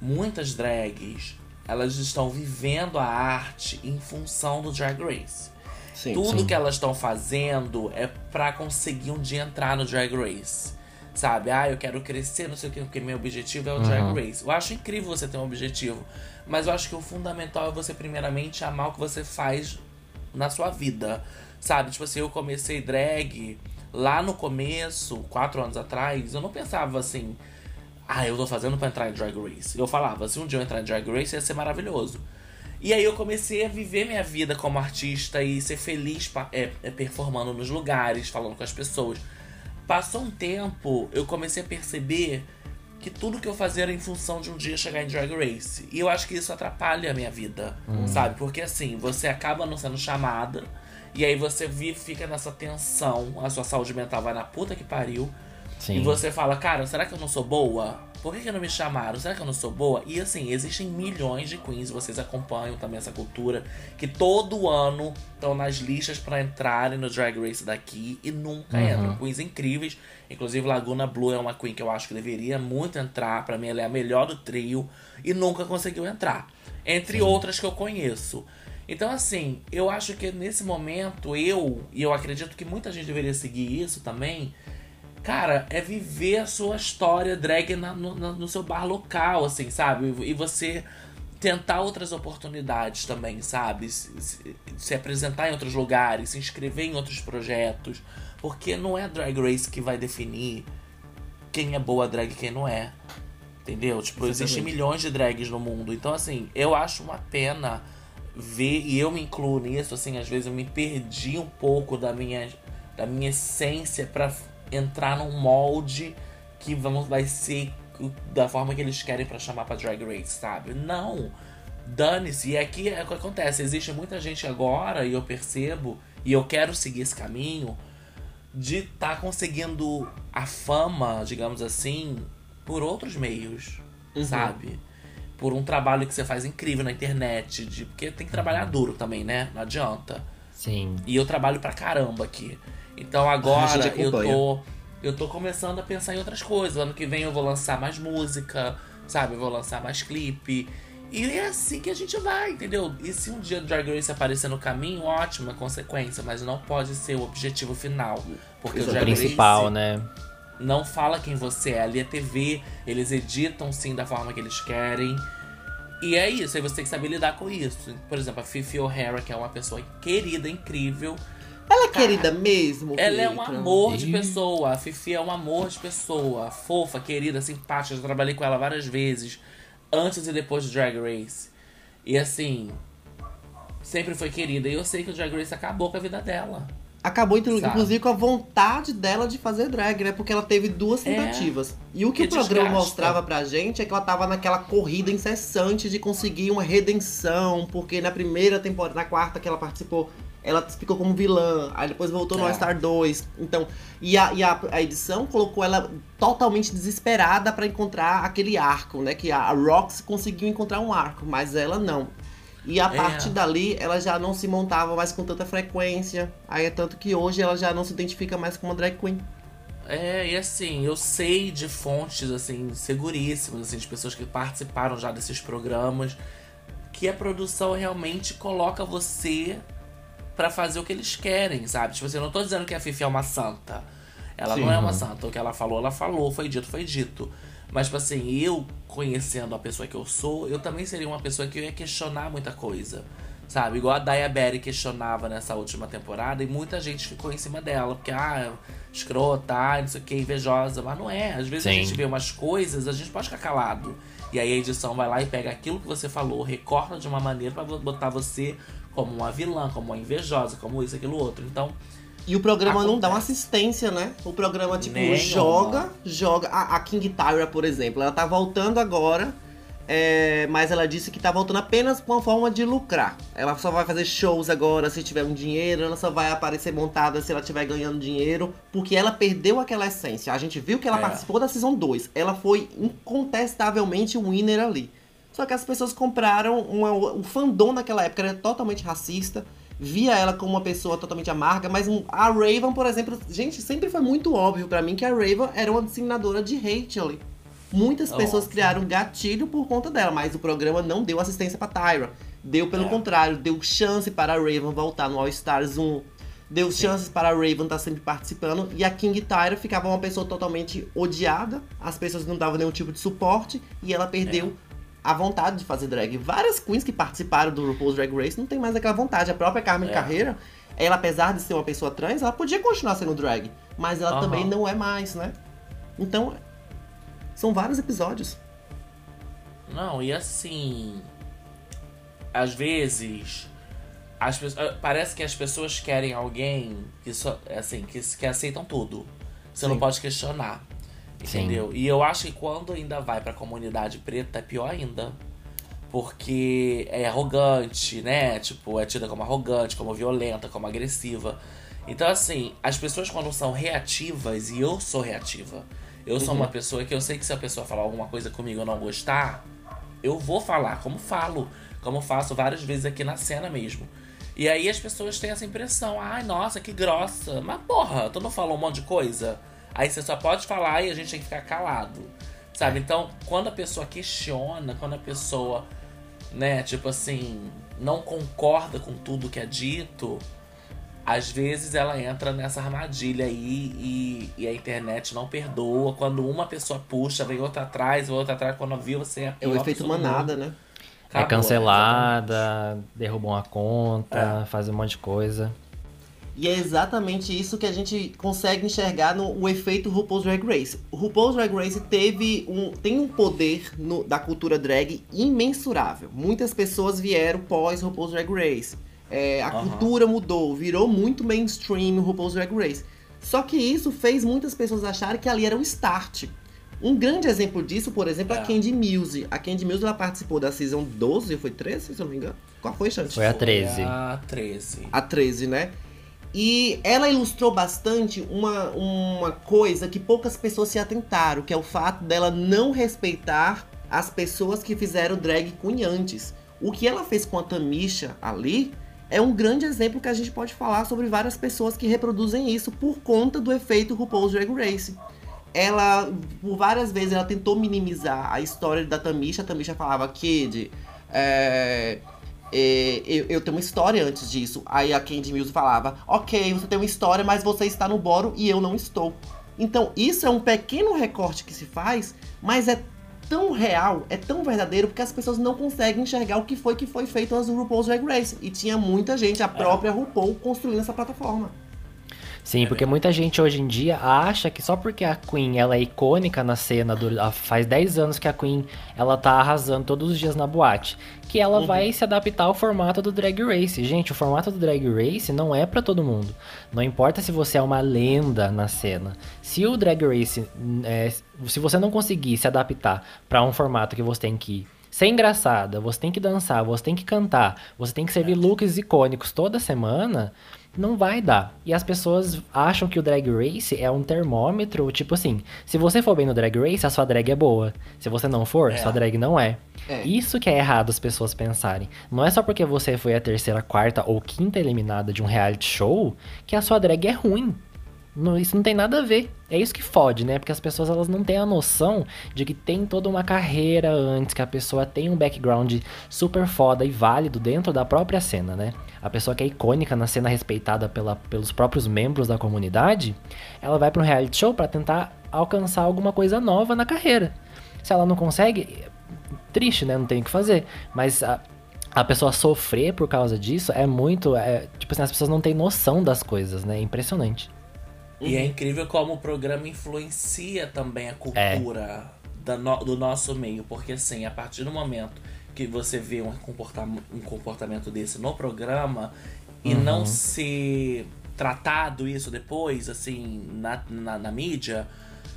S4: muitas drags, elas estão vivendo a arte em função do Drag Race.
S2: Sim.
S4: Tudo
S3: sim.
S4: que elas estão fazendo é pra conseguir um dia entrar no Drag Race. Sabe? Ah, eu quero crescer, não sei o que, porque meu objetivo é o Drag
S3: Uhum.
S4: Race. Eu acho incrível você ter um objetivo. Mas eu acho que o fundamental é você, primeiramente, amar o que você faz na sua vida. Sabe? Tipo assim, eu comecei drag lá no começo, quatro anos atrás, eu não pensava assim. Ah, eu tô fazendo pra entrar em Drag Race. Eu falava, se um dia eu entrar em Drag Race ia ser maravilhoso. E aí eu comecei a viver minha vida como artista e ser feliz é, é, performando nos lugares, falando com as pessoas. Passou um tempo, eu comecei a perceber que tudo que eu fazia era em função de um dia chegar em Drag Race. E eu acho que isso atrapalha a minha vida, sabe? Porque assim, você acaba não sendo chamada, e aí você vive, fica nessa tensão, a sua saúde mental vai na puta que pariu.
S3: Sim.
S4: E você fala, cara, será que eu não sou boa? Por que, que não me chamaram? Será que eu não sou boa? E assim, existem milhões de queens, vocês acompanham também essa cultura, que todo ano estão nas listas para entrarem no Drag Race daqui e nunca
S3: Uhum.
S4: entram. Queens incríveis. Inclusive, Laguna Blue é uma queen que eu acho que deveria muito entrar. Pra mim, ela é a melhor do trio e nunca conseguiu entrar. Entre outras que eu conheço. Então, assim, eu acho que nesse momento, eu, e eu acredito que muita gente deveria seguir isso também, cara, é viver a sua história drag na- no, no seu bar local, assim, sabe? E você tentar outras oportunidades também, sabe? Se, se- se apresentar em outros lugares, se inscrever em outros projetos. Porque não é a Drag Race que vai definir quem é boa drag e quem não é. Entendeu? Tipo, existem milhões de drags no mundo. Então, assim, eu acho uma pena ver, e eu me incluo nisso, assim, às vezes eu me perdi um pouco da minha, da minha essência pra entrar num molde que vamos, vai ser da forma que eles querem pra chamar pra Drag Race, sabe? Não! Dane-se. E aqui é o que acontece. Existe muita gente agora, e eu percebo, e eu quero seguir esse caminho, de estar tá conseguindo a fama, digamos assim, por outros meios, sabe? Por um trabalho que você faz incrível na internet, de, porque tem que trabalhar duro também, né? Não adianta.
S3: Sim.
S4: E eu trabalho pra caramba aqui. Então agora eu tô. Eu tô começando a pensar em outras coisas. Ano que vem eu vou lançar mais música, sabe? Eu vou lançar mais clipe. E é assim que a gente vai, entendeu? E se um dia o Drag Race aparecer no caminho, ótima consequência, mas não pode ser o objetivo final. Porque o
S3: O
S4: Drag
S3: principal,
S4: Race
S3: né?
S4: não fala quem você é. Ali é TV, eles editam sim da forma que eles querem. E é isso, aí você tem que saber lidar com isso. Por exemplo, a Fifi O'Hara, que é uma pessoa querida, incrível.
S2: Ela é querida mesmo?
S4: Ela é um amor de pessoa. A Fifi é um amor de pessoa. Fofa, querida, simpática. Eu trabalhei com ela várias vezes. Antes e depois do Drag Race. E assim. Sempre foi querida. E eu sei que o Drag Race acabou com a vida dela.
S2: Acabou, inclu-
S4: Sabe?
S2: inclusive, com a vontade dela de fazer drag, né? Porque ela teve duas
S4: É.
S2: tentativas. E o que,
S4: Que
S2: o programa
S4: desgasta.
S2: mostrava pra gente é que ela tava naquela corrida incessante de conseguir uma redenção. Porque na primeira temporada, na quarta que ela participou, ela ficou como vilã. Aí depois voltou no
S4: É.
S2: All Star 2. Então, e a, e a, a edição colocou ela totalmente desesperada pra encontrar aquele arco, né? Que a, a Rox conseguiu encontrar um arco, mas ela não. E a
S4: É.
S2: partir dali, ela já não se montava mais com tanta frequência. Aí é tanto que hoje ela já não se identifica mais como uma drag queen.
S4: É, e assim, eu sei de fontes, assim, seguríssimas, assim, de pessoas que participaram já desses programas, que a produção realmente coloca você pra fazer o que eles querem, sabe? Tipo assim, eu não tô dizendo que a Fifi é uma santa. Ela
S2: Sim.
S4: não é uma santa. O que ela falou, ela falou. Foi dito, foi dito. Mas, tipo assim, eu conhecendo a pessoa que eu sou, eu também seria uma pessoa que eu ia questionar muita coisa. Sabe? Igual a Daya Berry questionava nessa última temporada e muita gente ficou em cima dela. Porque, ah, escrota, ah, não sei o que, invejosa. Mas não é. Às vezes a
S3: Sim.
S4: gente vê umas coisas, a gente pode ficar calado. E aí a edição vai lá e pega aquilo que você falou, recorta de uma maneira pra botar você como uma vilã, como uma invejosa, como isso, aquilo, outro. Então,
S2: E o programa não dá uma
S4: Acontece.
S2: assistência, né? O programa, tipo,
S4: Nenhuma.
S2: joga, joga. A, a King Tyra, por exemplo, ela tá voltando agora. é, mas ela disse que tá voltando apenas com uma forma de lucrar. Ela só vai fazer shows agora se tiver um dinheiro, ela só vai aparecer montada se ela tiver ganhando dinheiro, porque ela perdeu aquela essência. A gente viu que ela
S4: É.
S2: participou da Season 2. Ela foi incontestavelmente o winner ali. Só que as pessoas compraram uma, o fandom naquela época era totalmente racista. Via ela como uma pessoa totalmente amarga, mas um- a Raven, por exemplo, gente, sempre foi muito óbvio pra mim que a Raven era uma disseminadora de hate ali. Muitas pessoas
S4: Óbvio.
S2: criaram gatilho por conta dela, mas o programa não deu assistência pra Tyra. Deu pelo
S4: É.
S2: contrário, deu chance para a Raven voltar no All Stars 1. Deu
S4: Sim.
S2: chances para a Raven estar sempre participando. E a King Tyra ficava uma pessoa totalmente odiada. As pessoas não davam nenhum tipo de suporte. E ela perdeu a vontade de fazer drag. Várias queens que participaram do RuPaul's Drag Race não tem mais aquela vontade. A própria Carmen
S4: É.
S2: Carreira, ela apesar de ser uma pessoa trans, ela podia continuar sendo drag. Mas ela
S4: Aham.
S2: também não é mais, né? Então, são vários episódios.
S4: Não, e assim. Às vezes. As, ah, parece que as pessoas querem alguém que só. Assim, que, que aceitam tudo. Você não
S2: Sim.
S4: pode questionar.
S3: Sim.
S4: Entendeu? E eu acho que quando ainda vai pra comunidade preta é pior ainda. porque é arrogante, né? Tipo, é tida como arrogante, como violenta, como agressiva. Então, assim, as pessoas quando são reativas, e eu sou reativa, eu sou
S2: Uhum.
S4: uma pessoa que eu sei que se a pessoa falar alguma coisa comigo e eu não gostar, eu vou falar, como falo, como faço várias vezes aqui na cena mesmo. E aí as pessoas têm essa impressão, ai, nossa, que grossa. Mas porra, tu não falou um monte de coisa? Aí você só pode falar e a gente tem que ficar calado. Sabe? Então, quando a pessoa questiona, quando a pessoa, né, tipo assim, não concorda com tudo que é dito, às vezes ela entra nessa armadilha aí e, e a internet não perdoa. Quando uma pessoa puxa, vem outra atrás, vem outra atrás, quando viu você é
S2: É o efeito manada, né?
S3: É
S4: Acabou,
S3: cancelada, derrubam a conta,
S4: É.
S3: faz um monte de coisa.
S2: E é exatamente isso que a gente consegue enxergar no o efeito RuPaul's Drag Race. O RuPaul's Drag Race teve um, tem um poder no- da cultura drag imensurável. Muitas pessoas vieram pós RuPaul's Drag Race. É, a
S4: Aham.
S2: cultura mudou, virou muito mainstream o RuPaul's Drag Race. Só que isso fez muitas pessoas acharem que ali era o start. Um grande exemplo disso, por exemplo, é a. Candy Muse. A Candy Muse ela participou da season 12, ou foi 13, se eu não me engano. Qual foi, Chante?
S3: Foi a 13.
S4: A 13.
S2: a 13, né? E ela ilustrou bastante uma, uma coisa que poucas pessoas se atentaram, que é o fato dela não respeitar as pessoas que fizeram drag queen antes. O que ela fez com a Tamisha ali é um grande exemplo que a gente pode falar sobre várias pessoas que reproduzem isso por conta do efeito RuPaul's Drag Race. Ela, por várias vezes, ela tentou minimizar a história da Tamisha. A Tamisha falava, Kid, é, é, eu, eu tenho uma história antes disso. Aí a Candy Mills falava: Ok, você tem uma história, mas você está no boro e eu não estou. Então, isso é um pequeno recorte que se faz, mas é tão real, é tão verdadeiro, porque as pessoas não conseguem enxergar o que foi que foi feito antes do RuPaul's Drag Race. E tinha muita gente, a própria RuPaul, construindo essa plataforma.
S3: Sim, porque muita gente hoje em dia acha que só porque a Queen ela é icônica na cena, do, faz 10 anos que a Queen ela tá arrasando todos os dias na boate, que ela vai se adaptar ao formato do Drag Race. Gente, o formato do Drag Race não é pra todo mundo. Não importa se você é uma lenda na cena. Se o Drag Race, é, se você não conseguir se adaptar pra um formato que você tem que ser engraçada, você tem que dançar, você tem que cantar, você tem que servir looks icônicos toda semana, não vai dar. E as pessoas acham que o Drag Race é um termômetro, tipo assim, se você for bem no Drag Race, a sua drag é boa. Se você não for,
S4: É.
S3: sua drag não é.
S2: É.
S3: Isso que é errado as pessoas pensarem. Não é só porque você foi a terceira, quarta ou quinta eliminada de um reality show que a sua drag é ruim. Não, isso não tem nada a ver. É isso que fode, né? Porque as pessoas elas não têm a noção de que tem toda uma carreira antes, que a pessoa tem um background super foda e válido dentro da própria cena, né? A pessoa que é icônica na cena respeitada pela, pelos próprios membros da comunidade, ela vai para um reality show para tentar alcançar alguma coisa nova na carreira. Se ela não consegue, triste, né? Não tem o que fazer. Mas a, a pessoa sofrer por causa disso é muito. é, tipo assim, as pessoas não têm noção das coisas, né? É impressionante.
S4: E é incrível como o programa influencia também a cultura da no- do nosso meio. Porque assim, a partir do momento que você vê um comportamento, um comportamento desse no programa e não ser tratado isso depois, assim, na, na, na mídia,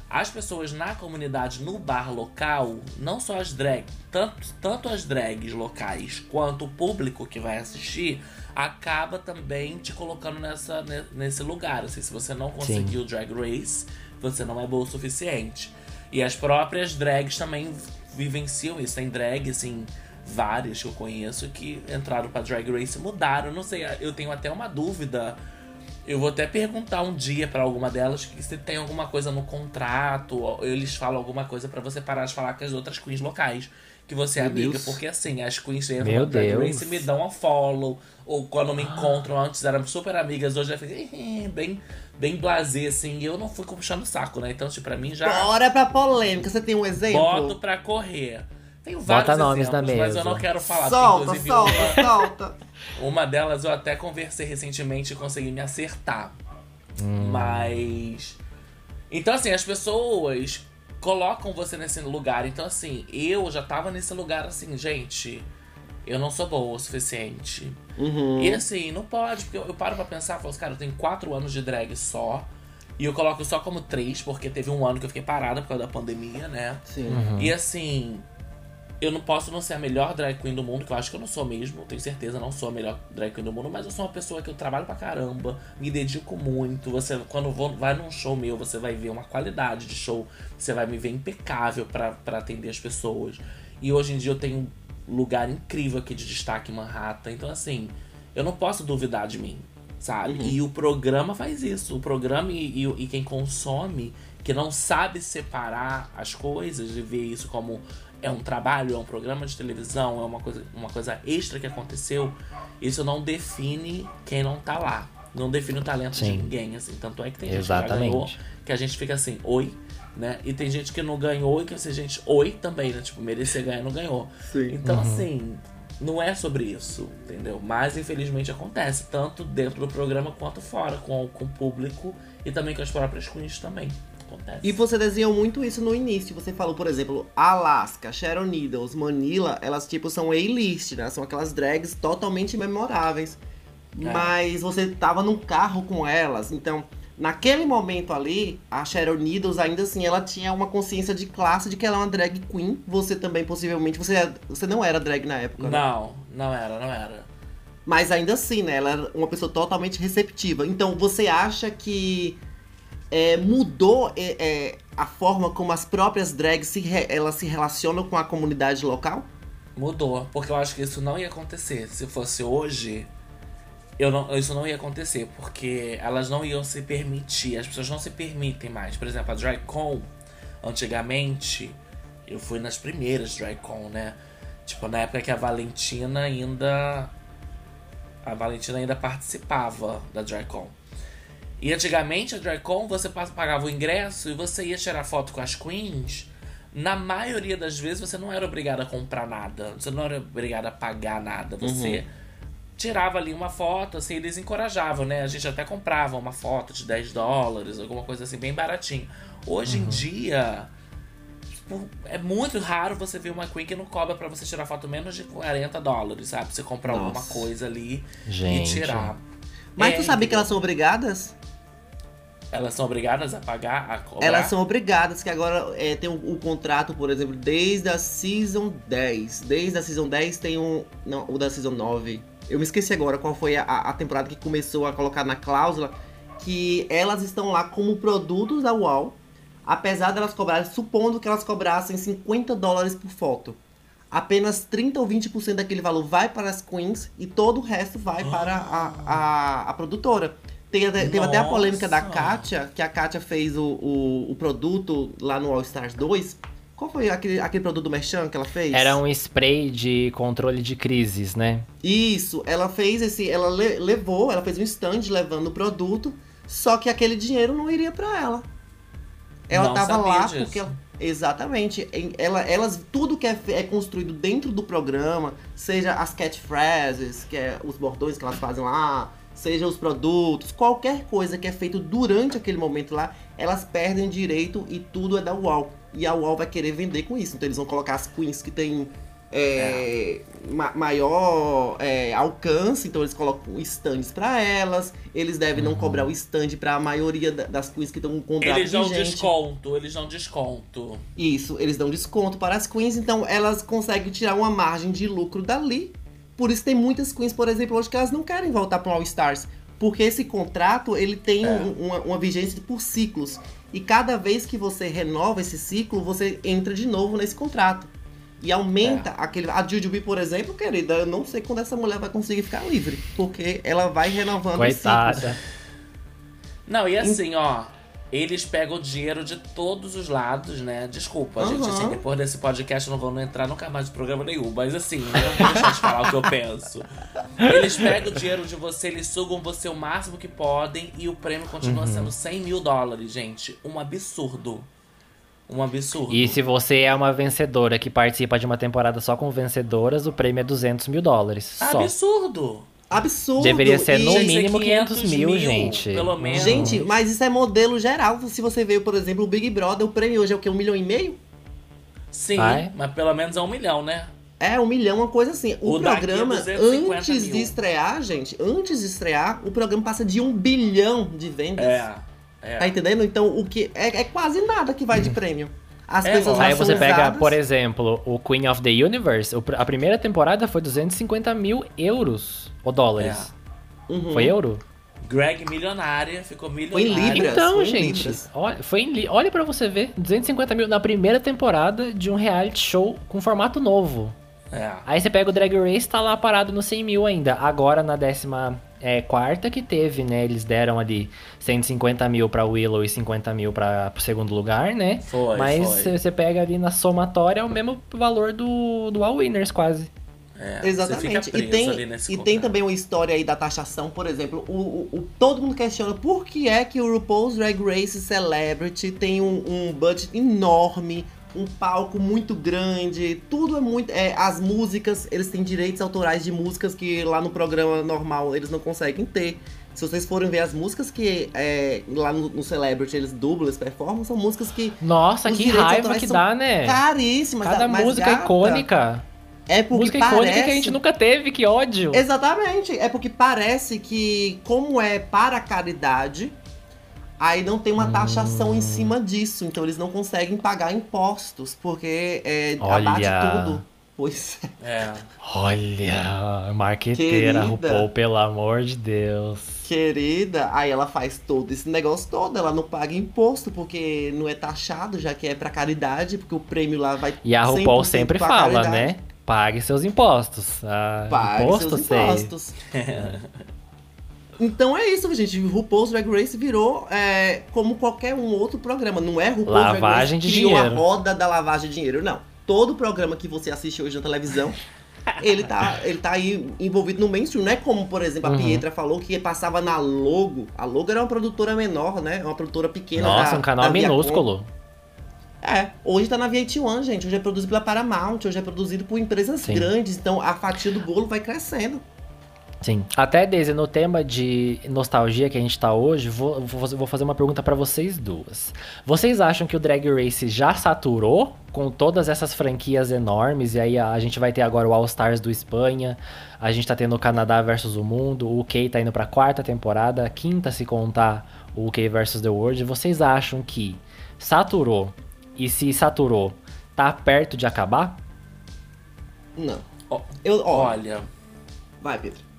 S4: as pessoas na comunidade, no bar local, não só as drag, tanto, tanto as drags locais quanto o público que vai assistir, acaba também te colocando nessa, ne- nesse lugar. Assim, se você não conseguiu Drag Race, você não é boa o suficiente. E as próprias drags também vivenciam isso. Tem drag, assim, várias que eu conheço que entraram pra Drag Race e mudaram. Não sei, eu tenho até uma dúvida. Eu vou até perguntar um dia pra alguma delas que se tem alguma coisa no contrato, ou eles falam alguma coisa pra você parar de falar com as outras queens locais que você é
S2: Meu
S4: amiga,
S2: Deus.
S4: porque assim, as queens entram
S3: Meu
S4: Drag
S3: Deus.
S4: Race e me dão um follow, ou quando me encontram antes eram super amigas, hoje já fica "Eh, bem bem blasé assim, e eu não fui puxando o saco, né? Então, tipo, pra mim já
S2: Bora pra polêmica. Você tem um exemplo?
S4: boto pra correr. Tenho vários
S3: Bota nomes na
S4: exemplos, mas eu não quero falar,
S2: solta,
S4: inclusive
S2: solta,
S4: uma,
S2: solta.
S4: uma delas eu até conversei recentemente e consegui me acertar. Mas. Então, assim, as pessoas colocam você nesse lugar. Então, assim, eu já tava nesse lugar assim, gente. Eu não sou boa o suficiente.
S2: Uhum.
S4: E assim, não pode, porque eu, eu paro pra pensar, falo assim, cara, eu tenho quatro anos de drag só. E eu coloco só como três, porque teve um ano que eu fiquei parada por causa da pandemia, né?
S2: Sim.
S3: Uhum.
S4: E assim, eu não posso não ser a melhor drag queen do mundo, que eu acho que eu não sou mesmo, tenho certeza, não sou a melhor drag queen do mundo, mas eu sou uma pessoa que eu trabalho pra caramba, me dedico muito. Você, quando vou, vai num show meu, você vai ver uma qualidade de show, você vai me ver impecável pra pra atender as pessoas. E hoje em dia eu tenho lugar incrível aqui de destaque em Manhattan, então assim, eu não posso duvidar de mim, sabe?
S2: Uhum.
S4: E o programa faz isso, o programa e, e, e quem consome, que não sabe separar as coisas e ver isso como é um trabalho, é um programa de televisão, é uma coisa, uma coisa extra que aconteceu, isso não define quem não tá lá. Não define o talento
S3: Sim.
S4: de ninguém, assim. Tanto é que tem gente que
S3: Exatamente.
S4: ganhou, que a gente fica assim, oi, né? E tem gente que não ganhou e que assim, gente, oi também, né? Tipo, merecer ganhar e não ganhou.
S2: Sim.
S4: Então,
S3: Uhum.
S4: assim, não é sobre isso, entendeu? Mas infelizmente acontece, tanto dentro do programa quanto fora, com, com o público e também com as próprias queens também. Acontece.
S2: E você desenhou muito isso no início. Você falou, por exemplo, Alaska, Sharon Needles, Manila, elas tipo são A-list, né? São aquelas drags totalmente memoráveis.
S4: É.
S2: Mas você tava num carro com elas, então naquele momento ali, a Sharon Needles ainda assim, ela tinha uma consciência de classe de que ela é uma drag queen. Você também possivelmente, você, você não era drag na época, né?
S4: Não, não era, não era.
S2: Mas ainda assim, né? Ela era uma pessoa totalmente receptiva. Então, você acha que é, mudou é, é, a forma como as próprias drags se, elas se relacionam com a comunidade local?
S4: Mudou, porque eu acho que isso não ia acontecer. Se fosse hoje, eu não, isso não ia acontecer, porque elas não iam se permitir, as pessoas não se permitem mais. Por exemplo, a DragCon, antigamente, eu fui nas primeiras DragCon, né? Tipo, na época que a Valentina ainda. A Valentina ainda participava da DragCon. E antigamente a DragCon você pa- pagava o ingresso e você ia tirar foto com as queens. Na maioria das vezes você não era obrigado a comprar nada. Você não era obrigado a pagar nada. Você tirava ali uma foto, assim, eles encorajavam, né? A gente até comprava uma foto de 10 dólares, alguma coisa assim, bem baratinho. Hoje em dia. tipo, É muito raro você ver uma Queen que não cobra pra você tirar foto menos de 40 dólares, sabe? Você comprar alguma
S2: Nossa.
S4: coisa ali
S3: Gente.
S4: e tirar.
S2: Mas
S4: É,
S2: tu sabia que elas são obrigadas?
S4: Elas são obrigadas a pagar, a cobrar?
S2: Elas são obrigadas, que agora é, tem o, o contrato, por exemplo, desde a Season 10. Desde a Season 10 tem um. Não, o da Season 9. Eu me esqueci agora qual foi a, a temporada que começou a colocar na cláusula que elas estão lá como produtos da UAU, apesar delas cobrarem, supondo que elas cobrassem 50 dólares por foto. Apenas 30 ou 20% daquele valor vai para as queens e todo o resto vai para a, a, a produtora. Tem até- teve até a polêmica da. Kátia, que a Kátia fez o, o, o produto lá no All Stars 2. Qual foi aquele, aquele produto do Merchan que ela fez?
S3: Era um spray de controle de crises, né?
S2: Isso, ela fez esse. Ela le- levou, ela fez um stand levando o produto, só que aquele dinheiro não iria pra ela. Ela
S4: Não
S2: tava
S4: sabia
S2: lá
S4: disso.
S2: porque. ela- Exatamente. Ela, elas, tudo que é, é construído dentro do programa, seja as catchphrases, que é os bordões que elas fazem lá, seja os produtos, qualquer coisa que é feito durante aquele momento lá, elas perdem direito e tudo é da UOL. E a UOL vai querer vender com isso. Então eles vão colocar as queens que tem é, ma- maior é, alcance, então eles colocam stands pra elas. Eles devem não cobrar o stand pra maioria da- das queens que estão com contrato
S4: Eles dão
S2: vigente.
S4: desconto, eles dão desconto.
S2: Isso, eles dão desconto para as queens, então elas conseguem tirar uma margem de lucro dali. Por isso tem muitas queens, por exemplo, hoje que elas não querem voltar para o All Stars, porque esse contrato ele tem
S4: É.
S2: um- uma, uma vigência por ciclos. E cada vez que você renova esse ciclo, você entra de novo nesse contrato. E aumenta aquele. A Jujubee, por exemplo, querida, eu não sei quando essa mulher vai conseguir ficar livre. Porque ela vai renovando os ciclos.
S3: Coitada.
S4: Não, e assim, ó, eles pegam o dinheiro de todos os lados, né? Desculpa, gente,
S2: Aham.
S4: assim, depois desse podcast eu não vou entrar nunca mais em programa nenhum, mas assim, eu não vou deixar de falar o que eu penso. Eles pegam o dinheiro de você, eles sugam você o máximo que podem e o prêmio continua
S3: Uhum.
S4: sendo 100 mil dólares, gente. Um absurdo. Um absurdo.
S3: E se você é uma vencedora que participa de uma temporada só com vencedoras, o prêmio é 200 mil dólares. Só.
S4: Absurdo!
S2: Absurdo!
S3: Deveria ser
S2: E-
S3: no mínimo 500 mil, gente.
S4: Pelo menos.
S2: Gente, mas isso é modelo geral. Se você veio, por exemplo, o Big Brother, o prêmio hoje é o quê? Um milhão e meio?
S4: Sim,
S3: Vai.
S4: mas pelo menos é um milhão, né?
S2: É, um milhão, uma coisa assim. O,
S4: O é
S2: programa,
S4: 250
S2: antes
S4: mil.
S2: de estrear, gente, antes de estrear, o programa passa de um bilhão de vendas.
S4: É. é.
S2: Tá entendendo? Então, o que é, é quase nada que vai de prêmio. As
S4: É,
S2: pessoas lá
S3: Aí
S2: são
S3: você pega,
S2: usadas.
S3: por exemplo, o Queen of the Universe. A primeira temporada foi 250 mil euros ou dólares.
S2: Uhum.
S3: Foi euro?
S4: Greg milionária, ficou
S2: Foi em
S4: milionária.
S2: Libras,
S3: Então,
S2: foi em
S3: gente,
S2: libras.
S3: olha, foi em li- olha pra você ver, 250 mil na primeira temporada de um reality show com formato novo.
S4: É.
S3: Aí você pega o Drag Race, tá lá parado no 100 mil ainda. Agora na décima é, quarta que teve, né? Eles deram ali 150 mil pra Willow e 50 mil pra, pro segundo lugar, né?
S4: Foi,
S3: Mas
S4: foi.
S3: você você pega ali na somatória é o mesmo valor do, do All Winners, quase.
S4: É,
S2: Exatamente. E
S4: preso
S2: tem, e tem também uma história aí da taxação, por exemplo, o, o- o- todo mundo questiona por que é que o RuPaul's Drag Race Celebrity tem um, um budget enorme, um palco muito grande, tudo é muito. É, as músicas, eles têm direitos autorais de músicas que lá no programa normal eles não conseguem ter. Se vocês forem ver as músicas que é, lá no, no Celebrity eles dublam, eles performam, são músicas que
S3: Nossa,
S2: Os
S3: que raiva que dá, né?
S2: caríssimas.
S3: Cada
S2: mas,
S3: música
S2: gata,
S3: icônica.
S2: É porque
S3: Música
S2: parece...
S3: icônica que a gente nunca teve, que ódio.
S2: Exatamente. É porque parece que, como é para caridade, aí não tem uma taxação
S3: Hum.
S2: em cima disso. Então eles não conseguem pagar impostos, porque é,
S3: Olha.
S2: abate tudo. Pois é.
S4: É.
S3: Olha, marqueteira. RuPaul, pelo amor de Deus.
S2: Querida, aí ela faz todo esse negócio todo, ela não paga imposto, porque não é taxado, já que é pra caridade, porque o prêmio lá vai
S3: E a RuPaul
S2: 100%
S3: sempre fala,
S2: caridade.
S3: né? Pague seus impostos. Ah,
S2: Pague
S3: imposto,
S2: seus
S3: sei.
S2: impostos. Então é isso, gente. RuPaul's Drag Race virou é, como qualquer um outro programa. Não é RuPaul's Drag
S3: Lavagem
S2: Race
S3: de
S2: criou a
S3: dinheiro.
S2: roda da lavagem de dinheiro. Não. Todo programa que você assiste hoje na televisão, ele tá, ele tá aí envolvido no mainstream. Não é como, por exemplo, a
S3: Uhum.
S2: Pietra falou que passava na Logo. A Logo era uma produtora menor, né? Uma produtora pequena.
S3: Nossa,
S2: da-
S3: um canal minúsculo.
S2: É, hoje tá na VH1, gente. Hoje é produzido pela Paramount, hoje é produzido por empresas
S3: Sim.
S2: grandes. Então a fatia do bolo vai crescendo.
S3: Sim. Até, Daisy, no tema de nostalgia que a gente tá hoje, vou, vou fazer uma pergunta pra vocês duas. Vocês acham que o Drag Race já saturou com todas essas franquias enormes? E aí a, a gente vai ter agora o All Stars do Espanha, a gente tá tendo o Canadá versus o Mundo, o UK tá indo pra quarta temporada, quinta se contar o UK versus The World. Vocês acham que saturou? E se saturou, tá perto de acabar?
S2: Não.
S4: Ó,
S2: Eu, ó,
S4: Olha,
S2: vai, Pedro.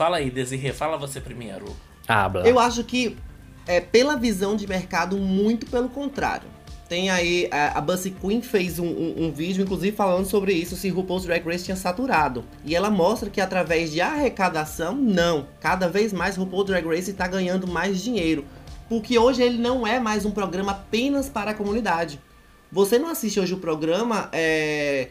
S4: Fala aí, Desirê, fala você primeiro.
S3: Habla.
S2: Eu acho que, é, pela visão de mercado, muito pelo contrário. Tem aí, a, a Bussy Queen fez um, um- um vídeo, inclusive, falando sobre isso, se RuPaul's Drag Race tinha saturado. E ela mostra que através de arrecadação, não. Cada vez mais RuPaul's Drag Race está ganhando mais dinheiro. Porque hoje ele não é mais um programa apenas para a comunidade. Você não assiste hoje o programa é,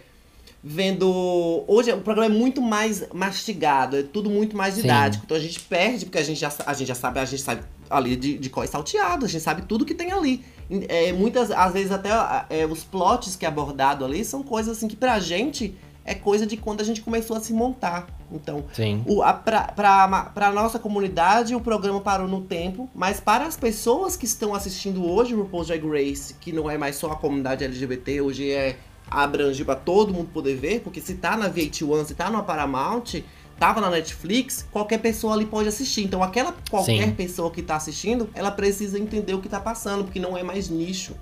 S2: vendo. Hoje o programa é muito mais mastigado, é tudo muito mais
S3: Sim.
S2: didático. Então a gente perde, porque a gente já, a gente já sabe, a gente sabe ali de, de qual é salteado, a gente sabe tudo que tem ali. É, muitas, às vezes, até é, os plots que é abordado ali são coisas assim que pra gente é coisa de quando a gente começou a se montar. Então,
S3: Sim.
S2: o, a, pra, pra, pra nossa comunidade, o programa parou no tempo, mas para as pessoas que estão assistindo hoje o RuPaul's Drag Race, que não é mais só a comunidade LGBT, hoje é abrange para todo mundo poder ver, porque se tá na VH1, se tá na Paramount, tava na Netflix, qualquer pessoa ali pode assistir. Então aquela qualquer
S3: Sim.
S2: pessoa que tá assistindo, ela precisa entender o que tá passando, porque não é mais nicho.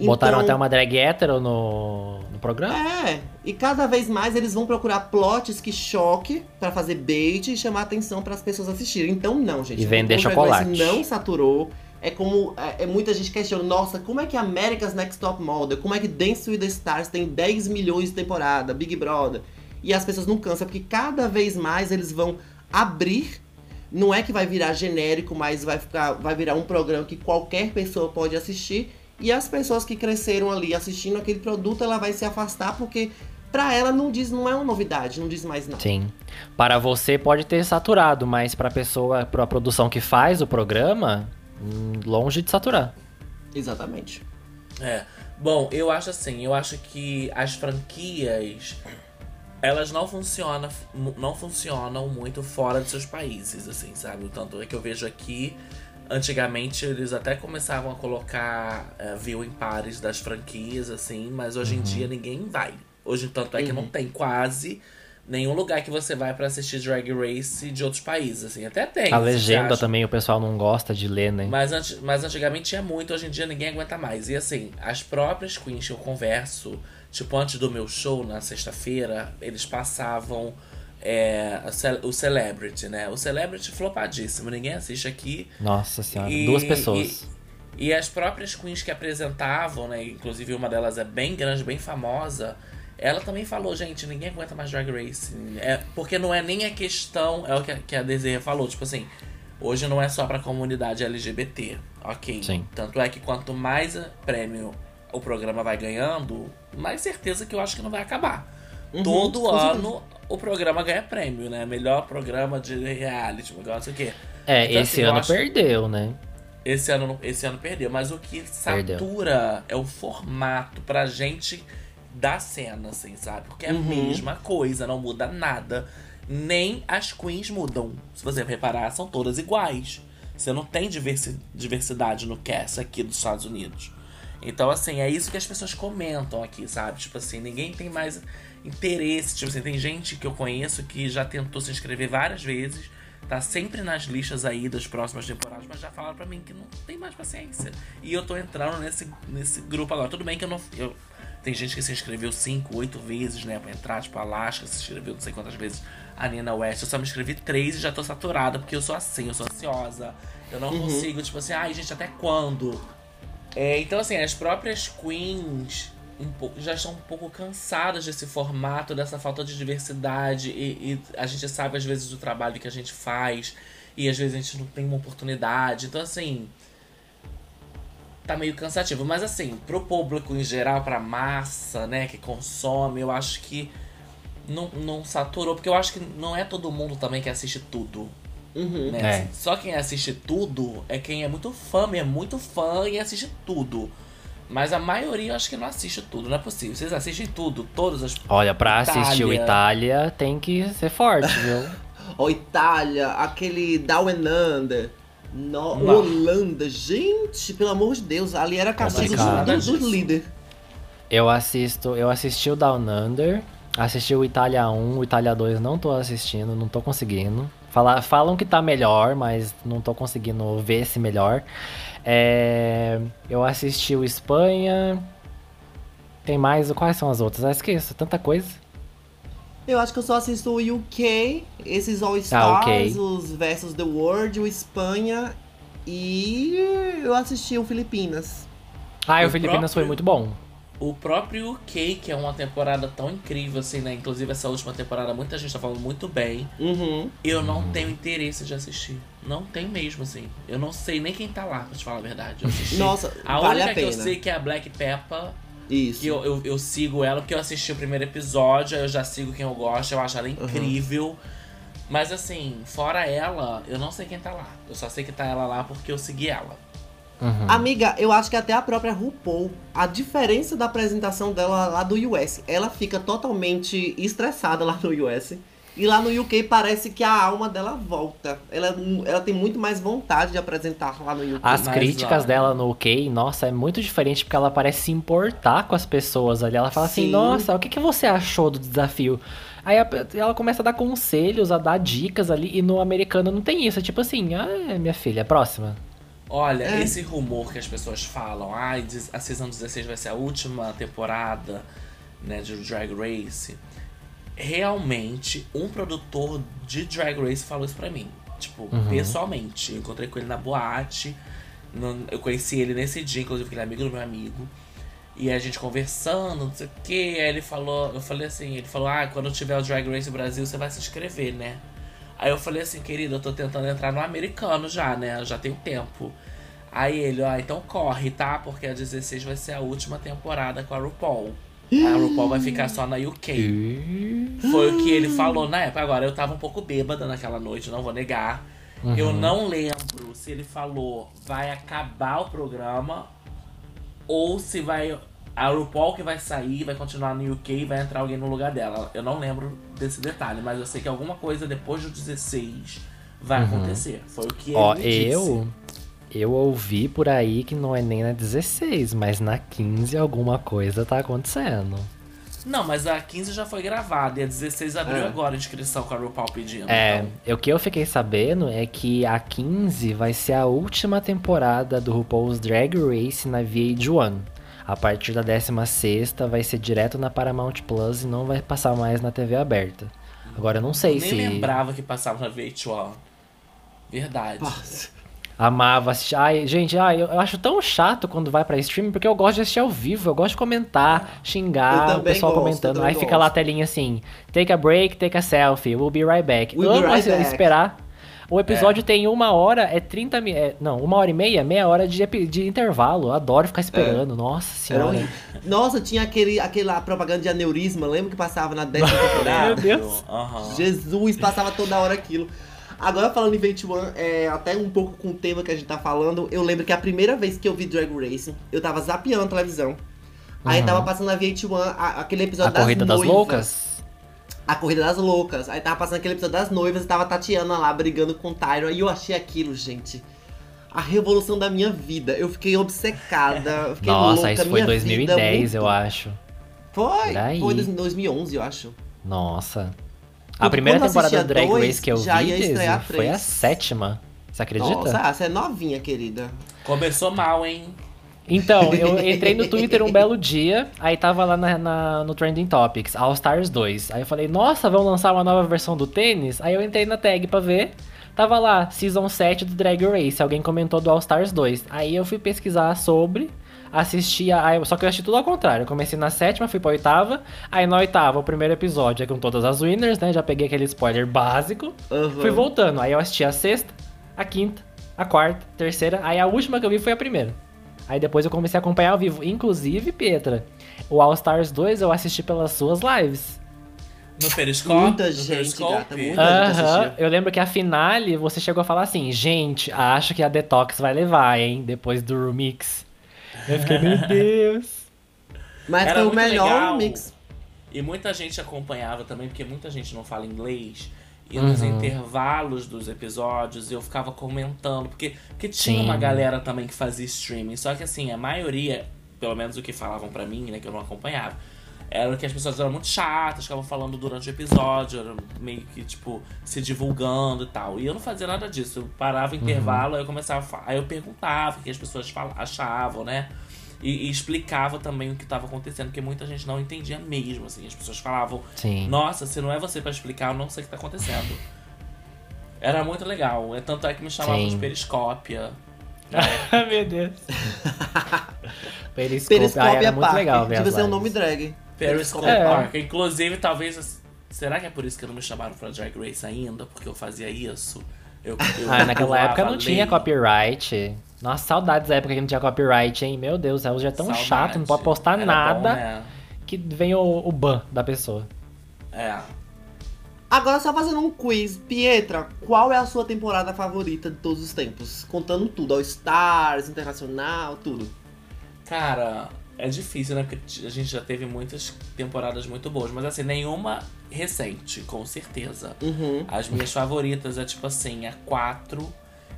S3: Botaram
S2: Então-
S3: até uma drag hétero no, no programa?
S2: é, e cada vez mais eles vão procurar plots que choque pra fazer bait e chamar atenção para as pessoas assistirem. Então não, gente.
S3: E vender chocolate.
S2: não saturou. É como é, é muita gente questiona, nossa, como é que America's Next Top Model, como é que Dance with the Stars tem 10 milhões de temporada, Big Brother. E as pessoas não cansam, porque cada vez mais eles vão abrir. Não é que vai virar genérico, mas vai ficar, vai virar um programa que qualquer pessoa pode assistir. E as pessoas que cresceram ali assistindo aquele produto, ela vai se afastar porque pra ela não diz, não é uma novidade, não diz mais nada.
S3: Sim. Para você pode ter saturado, mas para pessoa, para a produção que faz o programa, longe de saturar.
S2: Exatamente.
S4: É. Bom, eu acho assim, eu acho que as franquias elas não funcionam, não funcionam muito fora de seus países, assim, sabe? Tanto é que eu vejo aqui, antigamente eles até começavam a colocar é, viewing pares das franquias, assim, mas hoje em dia ninguém vai. Hoje, tanto é que não tem quase nenhum lugar que você vai pra assistir Drag Race de outros países, assim. Até tem.
S3: A legenda também o pessoal não gosta de ler, né?
S4: Mas, anti- mas antigamente tinha muito, hoje em dia ninguém aguenta mais. E assim, as próprias queens que eu converso, tipo, antes do meu show na sexta-feira, eles passavam é, ce- o Celebrity, né? O Celebrity flopadíssimo, ninguém assiste aqui.
S3: Nossa senhora,
S4: E-
S3: duas pessoas.
S4: E, e as próprias queens que apresentavam, né? Inclusive uma delas é bem grande, bem famosa. Ela também falou, gente, ninguém aguenta mais Drag Race. É, porque não é nem a questão, é o que a, que a Desiree falou, tipo assim, hoje não é só pra comunidade LGBT, ok?
S3: Sim.
S4: Tanto é que quanto mais prêmio o programa vai ganhando, mais certeza que eu acho que não vai acabar.
S2: Uhum,
S4: Todo ano o programa ganha prêmio, né? Melhor programa de reality, negócio não sei o quê.
S3: É,
S4: Então,
S3: esse
S4: assim,
S3: ano
S4: acho-
S3: perdeu, né?
S4: Esse ano, não- esse ano perdeu, mas o que
S3: Perdeu.
S4: satura é o formato pra gente da cena, assim, sabe? Porque é a
S2: Uhum.
S4: mesma coisa, não muda nada. Nem as queens mudam. Se você reparar, são todas iguais. Você não tem diversi- diversidade no cast aqui dos Estados Unidos. Então, assim, é isso que as pessoas comentam aqui, sabe? Tipo assim, ninguém tem mais interesse. Tipo assim, tem gente que eu conheço que já tentou se inscrever várias vezes, tá sempre nas listas aí das próximas temporadas, mas já falaram pra mim que não tem mais paciência. E eu tô entrando nesse, nesse grupo agora. Tudo bem que eu não. Eu, tem gente que se inscreveu cinco, oito vezes, né, pra entrar, tipo, a Alaska se inscreveu não sei quantas vezes, a Nina West. Eu só me inscrevi três e já tô saturada, porque eu sou assim, eu sou ansiosa. Eu não consigo, tipo assim, ai, gente, até quando? É, então, assim, as próprias queens um pouco, já estão um pouco cansadas desse formato, dessa falta de diversidade. E, e a gente sabe, às vezes, do trabalho que a gente faz. E às vezes a gente não tem uma oportunidade. Então, assim. Tá meio cansativo. Mas, assim, pro público em geral, pra massa, né, que consome, eu acho que não, não saturou. Porque eu acho que não é todo mundo também que assiste tudo.
S2: Uhum.
S4: Né?
S3: É.
S4: Só quem assiste tudo é quem é muito fã, é muito fã e assiste tudo. Mas a maioria eu acho que não assiste tudo, não é possível. Vocês assistem tudo, todas as.
S3: Olha, pra assistir o
S4: Itália.
S3: Itália tem que ser forte, viu?
S2: Ó, Itália, aquele Down and Under. No. Holanda, gente, pelo amor de Deus, ali era castigo
S3: Complicado.
S2: dos, dos líderes.
S3: Eu assisto, eu assisti o Down Under, assisti o Itália 1, o Itália 2 não tô assistindo, não tô conseguindo. Fala, falam que tá melhor, mas não tô conseguindo ver esse melhor. É, eu assisti o Espanha. Tem mais, quais são as outras? Ah, esqueço, tanta coisa.
S2: Eu acho que eu só assisto o UK, esses All Stars,
S3: Ah, ok.
S2: os Versus the World, o Espanha e eu assisti o Filipinas.
S3: Ah, e o
S4: O
S3: Filipinas foi
S4: próprio-
S3: muito bom.
S4: O próprio UK, que é uma temporada tão incrível assim, né? Inclusive essa última temporada, muita gente tá falando muito bem.
S2: Uhum.
S4: Eu não tenho interesse de assistir. Não tem mesmo, assim. Eu não sei nem quem tá lá, pra te falar a verdade. Eu assisti.
S2: Nossa,
S4: a
S2: vale
S4: única
S2: a
S4: que eu
S2: pena.
S4: sei que é a Black Peppa.
S2: Isso.
S4: Que eu, eu, eu sigo ela porque eu assisti o primeiro episódio, aí eu já sigo quem eu gosto, eu acho ela incrível. Mas assim, fora ela, eu não sei quem tá lá. Eu só sei que tá ela lá porque eu segui ela.
S3: Uhum.
S2: Amiga, eu acho que até a própria RuPaul, a diferença da apresentação dela lá do US, ela fica totalmente estressada lá no US. E lá no UK parece que a alma dela volta. Ela, ela tem muito mais vontade de apresentar lá no UK.
S3: As
S4: Mas,
S3: críticas
S4: ó,
S3: dela no UK, nossa, é muito diferente porque ela parece se importar com as pessoas ali. Ela fala assim,
S2: Sim.
S3: nossa, o que, que você achou do desafio? Aí a- ela começa a dar conselhos, a dar dicas ali, e no americano não tem isso. É tipo assim, ah, minha filha, próxima.
S4: Olha,
S2: É.
S4: esse rumor que as pessoas falam, ai, diz- a season 16 vai ser a última temporada, né, de Drag Race. Realmente, um produtor de Drag Race falou isso pra mim. Tipo,
S3: Uhum.
S4: pessoalmente. Eu encontrei com ele na boate. no- eu conheci ele nesse dia, inclusive, porque ele é amigo do meu amigo. E a gente conversando, não sei o que. Aí ele falou, eu falei assim, ele falou, ah, quando tiver o Drag Race Brasil, você vai se inscrever, né? Aí eu falei assim, querido, eu tô tentando entrar no americano já, né? Eu já tenho tempo. Aí ele, ó, então corre, tá? Porque a 16 vai ser a última temporada com a RuPaul. A RuPaul vai ficar só na UK. Foi o que ele falou na época. Agora, eu tava um pouco bêbada naquela noite, não vou negar. Eu não lembro se ele falou vai acabar o programa ou se vai. A RuPaul que vai sair, vai continuar no UK e vai entrar alguém no lugar dela. Eu não lembro desse detalhe, mas eu sei que alguma coisa depois do 16 vai acontecer. Foi o que ele
S3: Ó,
S4: disse.
S3: Eu. Ouvi por aí que não é nem na 16, mas na 15 alguma coisa tá acontecendo.
S4: Não, mas a 15 já foi gravada e a 16 abriu
S2: É.
S4: agora a inscrição com a RuPaul pedindo.
S3: É,
S4: então.
S3: o que eu fiquei sabendo é que a 15 vai ser a última temporada do RuPaul's Drag Race na VH1. A partir da 16 vai ser direto na Paramount Plus e não vai passar mais na TV aberta. Agora eu não sei
S4: Eu nem
S3: se
S4: lembrava que passava na VH1. Verdade.
S2: Nossa.
S3: Amava assistir. Ai, gente, ai, eu, acho tão chato quando vai pra streaming porque eu gosto de assistir ao vivo, eu gosto de comentar, xingar, o pessoal
S2: gosto,
S3: comentando. Aí fica lá a
S2: gosto.
S3: telinha assim: take a break, take a selfie, we'll be right back.
S2: We'll be
S3: Amo
S2: right
S3: esperar. O episódio tem uma hora, é 30 mi- é, Não, uma hora e meia, meia hora de, de intervalo. Eu adoro ficar esperando. Nossa
S2: Era
S3: senhora.
S2: Nossa, tinha aquele, aquela propaganda de aneurisma, lembra que passava na décima temporada?
S3: Meu Deus.
S4: Aham.
S2: Jesus, passava toda hora aquilo. Agora falando em 21, é, até um pouco com o tema que a gente tá falando, eu lembro que a primeira vez que eu vi Drag Race, eu tava zapeando a televisão. Aí
S3: Uhum.
S2: tava passando na VH1 a- aquele
S3: A
S2: episódio
S3: corrida das
S2: noivas.
S3: loucas?
S2: A Corrida das Loucas. Aí tava passando aquele episódio das noivas e tava Tatiana lá brigando com o Tyron. E eu achei aquilo, gente. A revolução da minha vida. Eu fiquei obcecada. Eu fiquei
S3: Nossa,
S2: louca.
S3: isso foi
S2: minha
S3: 2010,
S2: vida
S3: eu
S2: muito-
S3: acho.
S2: Foi.
S3: Aí.
S2: Foi em 2011, eu acho.
S3: Nossa. A primeira
S2: quando
S3: temporada do Drag
S2: dois,
S3: Race que eu
S2: já
S3: vi foi a sétima. Você acredita?
S2: Nossa, você é novinha, querida.
S4: Começou mal, hein?
S3: Então, eu entrei no Twitter um belo dia, aí tava lá na, na- no Trending Topics, All Stars 2. Aí eu falei, nossa, vão lançar uma nova versão do tênis? Aí eu entrei na tag pra ver. Tava lá, Season 7 do Drag Race. Alguém comentou do All Stars 2. Aí eu fui pesquisar sobre, assisti a. aí eu- Só que eu assisti tudo ao contrário. Eu comecei na sétima, fui pra oitava. Aí na oitava, o primeiro episódio é com todas as winners, né? Já peguei aquele spoiler básico.
S2: Aham.
S3: Fui voltando. Aí eu assisti a sexta, a quinta, a quarta, terceira. Aí a última que eu vi foi a primeira. Aí depois eu comecei a acompanhar ao vivo. Inclusive, Pietra, o All Stars 2 eu assisti pelas suas lives.
S4: No Periscope.
S2: Muita
S4: no
S2: gente,
S4: Periscope.
S2: gata, muita- gente
S3: Aham.
S2: assistia.
S3: Eu lembro que a finale você chegou a falar assim: gente, acho que a Detox vai levar, hein? Depois do remix. Eu fiquei, meu Deus.
S2: Mas
S4: Era
S2: foi o melhor
S4: legal.
S2: mix.
S4: E muita gente acompanhava também, porque muita gente não fala inglês. E nos intervalos dos episódios eu ficava comentando, porque, porque tinha
S3: Sim.
S4: uma galera também que fazia streaming. Só que assim, a maioria, pelo menos o que falavam pra mim, né, que eu não acompanhava, era que as pessoas eram muito chatas, ficavam falando durante o episódio, era meio que, tipo, se divulgando e tal. E eu não fazia nada disso. Eu parava o intervalo, aí eu começava a falar. Aí eu perguntava o que as pessoas fal- achavam, né? E, e explicava também o que estava acontecendo, porque muita gente não entendia mesmo, assim. As pessoas falavam,
S3: Sim.
S4: nossa, se não é você pra explicar, eu não sei o que tá acontecendo. Era muito legal. É tanto é que me chamavam
S3: Sim.
S4: de periscópia.
S3: meu Deus. Periscope,
S2: Periscope
S3: ah, era
S2: é
S3: muito legal
S2: Devia ser um
S3: lives.
S2: nome drag.
S4: Periscope
S3: É.
S4: Park. Inclusive, talvez. Será que é por isso que não me chamaram pra Drag Race ainda? Porque eu fazia isso? Eu, eu
S3: Ah, naquela época
S4: a
S3: não
S4: lei.
S3: tinha copyright. Nossa, saudades da época que não tinha copyright, hein? Meu Deus, hoje é tão
S4: Saudade.
S3: chato, não pode postar
S4: Era
S3: nada
S4: bom, né?
S3: que vem o, o ban da pessoa.
S4: É.
S2: Agora só fazendo um quiz. Pietra, qual é a sua temporada favorita de todos os tempos? Contando tudo, All Stars, Internacional, tudo.
S4: Cara, é difícil, né? Porque a gente já teve muitas temporadas muito boas. Mas assim, nenhuma recente, com certeza.
S2: Uhum.
S4: As minhas favoritas é tipo assim, a 4.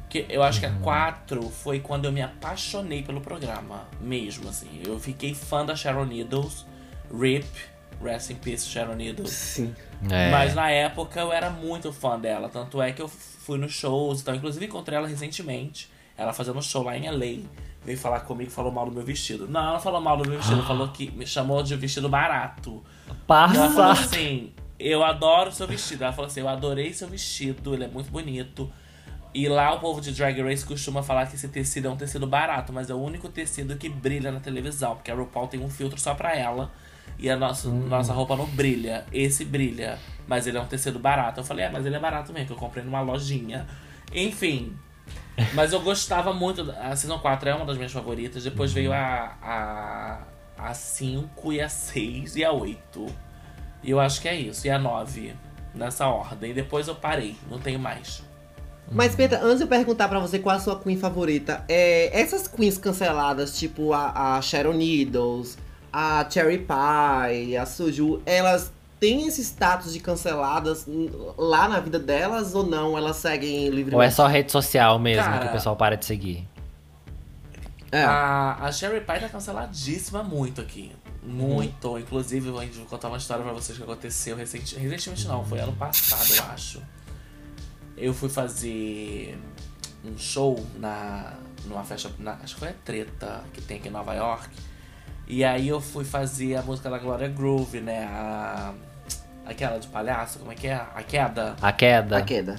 S4: Que eu acho que a 4 foi quando eu me apaixonei pelo programa. Mesmo, assim. Eu fiquei fã da Sharon Needles. RIP, Rest in Peace, Sharon Needles.
S2: Sim.
S3: É.
S4: Mas na época eu era muito fã dela. Tanto é que eu fui nos shows. Então, inclusive encontrei ela recentemente. Ela fazendo um show lá em LA. Veio falar comigo e falou mal do meu vestido. Não, ela não falou mal do meu vestido. falou que me chamou de vestido barato. E ela falou
S3: Passa.
S4: assim: Eu adoro seu vestido. Ela falou assim: Eu adorei seu vestido, ele é muito bonito. E lá o povo de Drag Race costuma falar que esse tecido é um tecido barato, mas é o único tecido que brilha na televisão, porque a RuPaul tem um filtro só pra ela e a nossa, nossa roupa não brilha. Esse brilha, mas ele é um tecido barato. Eu falei: É, mas ele é barato mesmo, que eu comprei numa lojinha. Enfim. Mas eu gostava muito. A Season 4 é uma das minhas favoritas. Depois veio a, a, a 5 e a 6 e a 8. E eu acho que é isso. E a 9. Nessa ordem. Depois eu parei. Não tenho mais.
S2: Mas, Pietra, antes de eu perguntar pra você qual é a sua queen favorita, é, essas queens canceladas, tipo a, a Sharon Needles, a Cherry Pie, a Suju, elas têm esse status de canceladas lá na vida delas ou não? Elas seguem livremente?
S3: Ou é só rede social mesmo
S4: Cara,
S3: que o pessoal para de seguir?
S2: É.
S4: A, a Sherry Pie tá canceladíssima muito aqui. Muito. Inclusive, eu vou contar uma história pra vocês que aconteceu recenti- recentemente. Não, foi ano passado, eu acho. Eu fui fazer um show na numa festa, na- acho que foi a Treta, que tem aqui em Nova York. E aí eu fui fazer a música da Glória Groove, né? A, aquela de palhaço, como é que é? A queda.
S3: A queda.
S2: A queda.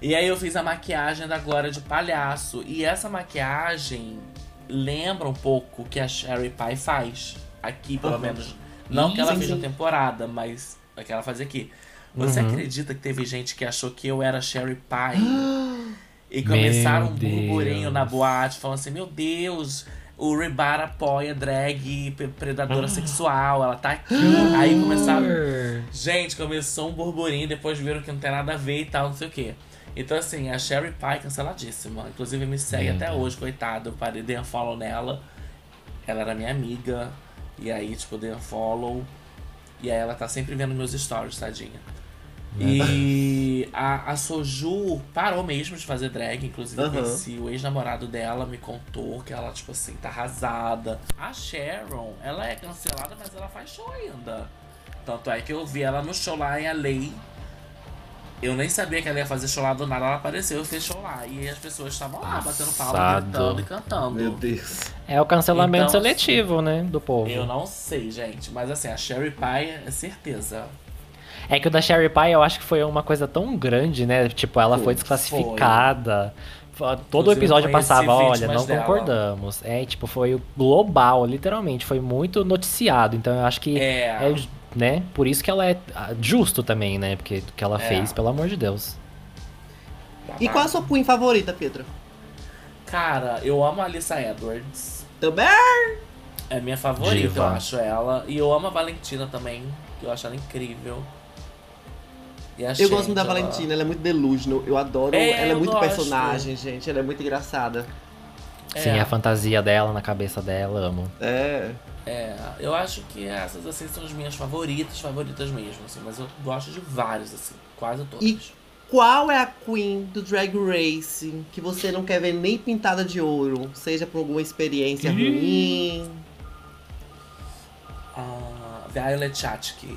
S4: E aí eu fiz a maquiagem da Glória de palhaço. E essa maquiagem lembra um pouco o que a Sherry Pie faz. Aqui, pelo
S2: Aham.
S4: menos. Não que ela
S2: Sim,
S4: fez
S2: sim.
S4: na temporada, mas é que ela faz aqui. Você
S3: Uhum.
S4: acredita que teve gente que achou que eu era Sherry Pie? e começaram um
S3: Meu
S4: burburinho
S3: Deus.
S4: na boate, falando assim: Meu Deus, o Rebar apoia drag predadora sexual, ela tá aqui. Aí começaram. Gente, começou um burburinho, depois viram que não tem nada a ver e tal, não sei o quê. Então, assim, a Sherry Pie canceladíssima. Inclusive, me segue até hoje, coitado. Eu parei, dei um follow nela. Ela era minha amiga. E aí, tipo, dei um follow. E aí ela tá sempre vendo meus stories, tadinha. E a, a Soju parou mesmo de fazer drag, inclusive eu
S2: Aham.
S4: conheci o ex-namorado dela, me contou que ela, tipo assim, tá arrasada. A Sharon, ela é cancelada, mas ela faz show ainda. Tanto é que eu vi ela no show lá em LA. Eu nem sabia que ela ia fazer show lá do nada, ela apareceu e fez show lá. E as pessoas estavam lá, batendo palma,
S3: Passado.
S4: gritando e cantando.
S2: Meu Deus.
S3: É o cancelamento
S4: Então,
S3: seletivo, né? Do povo.
S4: Eu não sei, gente, mas assim, a Sherry Pie é certeza.
S3: É que o da Sherry Pie eu acho que foi uma coisa tão grande, né? Tipo, ela foi,
S2: Foi,
S3: desclassificada. Todo
S4: Inclusive,
S3: o episódio passava, olha, não
S4: dela.
S3: concordamos. É, tipo, foi o global, literalmente. Foi muito noticiado. Então eu acho que
S4: É.
S3: é, né? Por isso que ela é ah, justo também, né? Porque o que ela
S4: É.
S3: fez, pelo amor de Deus.
S2: E qual a sua queen favorita, Pedro?
S4: Cara, eu amo a Alissa Edwards.
S2: Também?
S4: É minha favorita,
S3: Diva.
S4: eu acho ela. E eu amo a Valentina também, eu acho ela incrível. E a
S2: Eu gosto muito da. Valentina, ela é muito delusional. Eu adoro.
S4: É,
S2: ela é muito
S4: gosto.
S2: personagem, gente. Ela é muito engraçada.
S3: Sim,
S4: É.
S3: a fantasia dela na cabeça dela, amo.
S2: É.
S4: É, eu acho que essas assim são as minhas favoritas, favoritas mesmo, assim, mas eu gosto de vários, assim, quase todas.
S2: E qual é a queen do Drag Race que você não quer ver nem pintada de ouro? Seja por alguma experiência ruim.
S4: A Violet Chachki.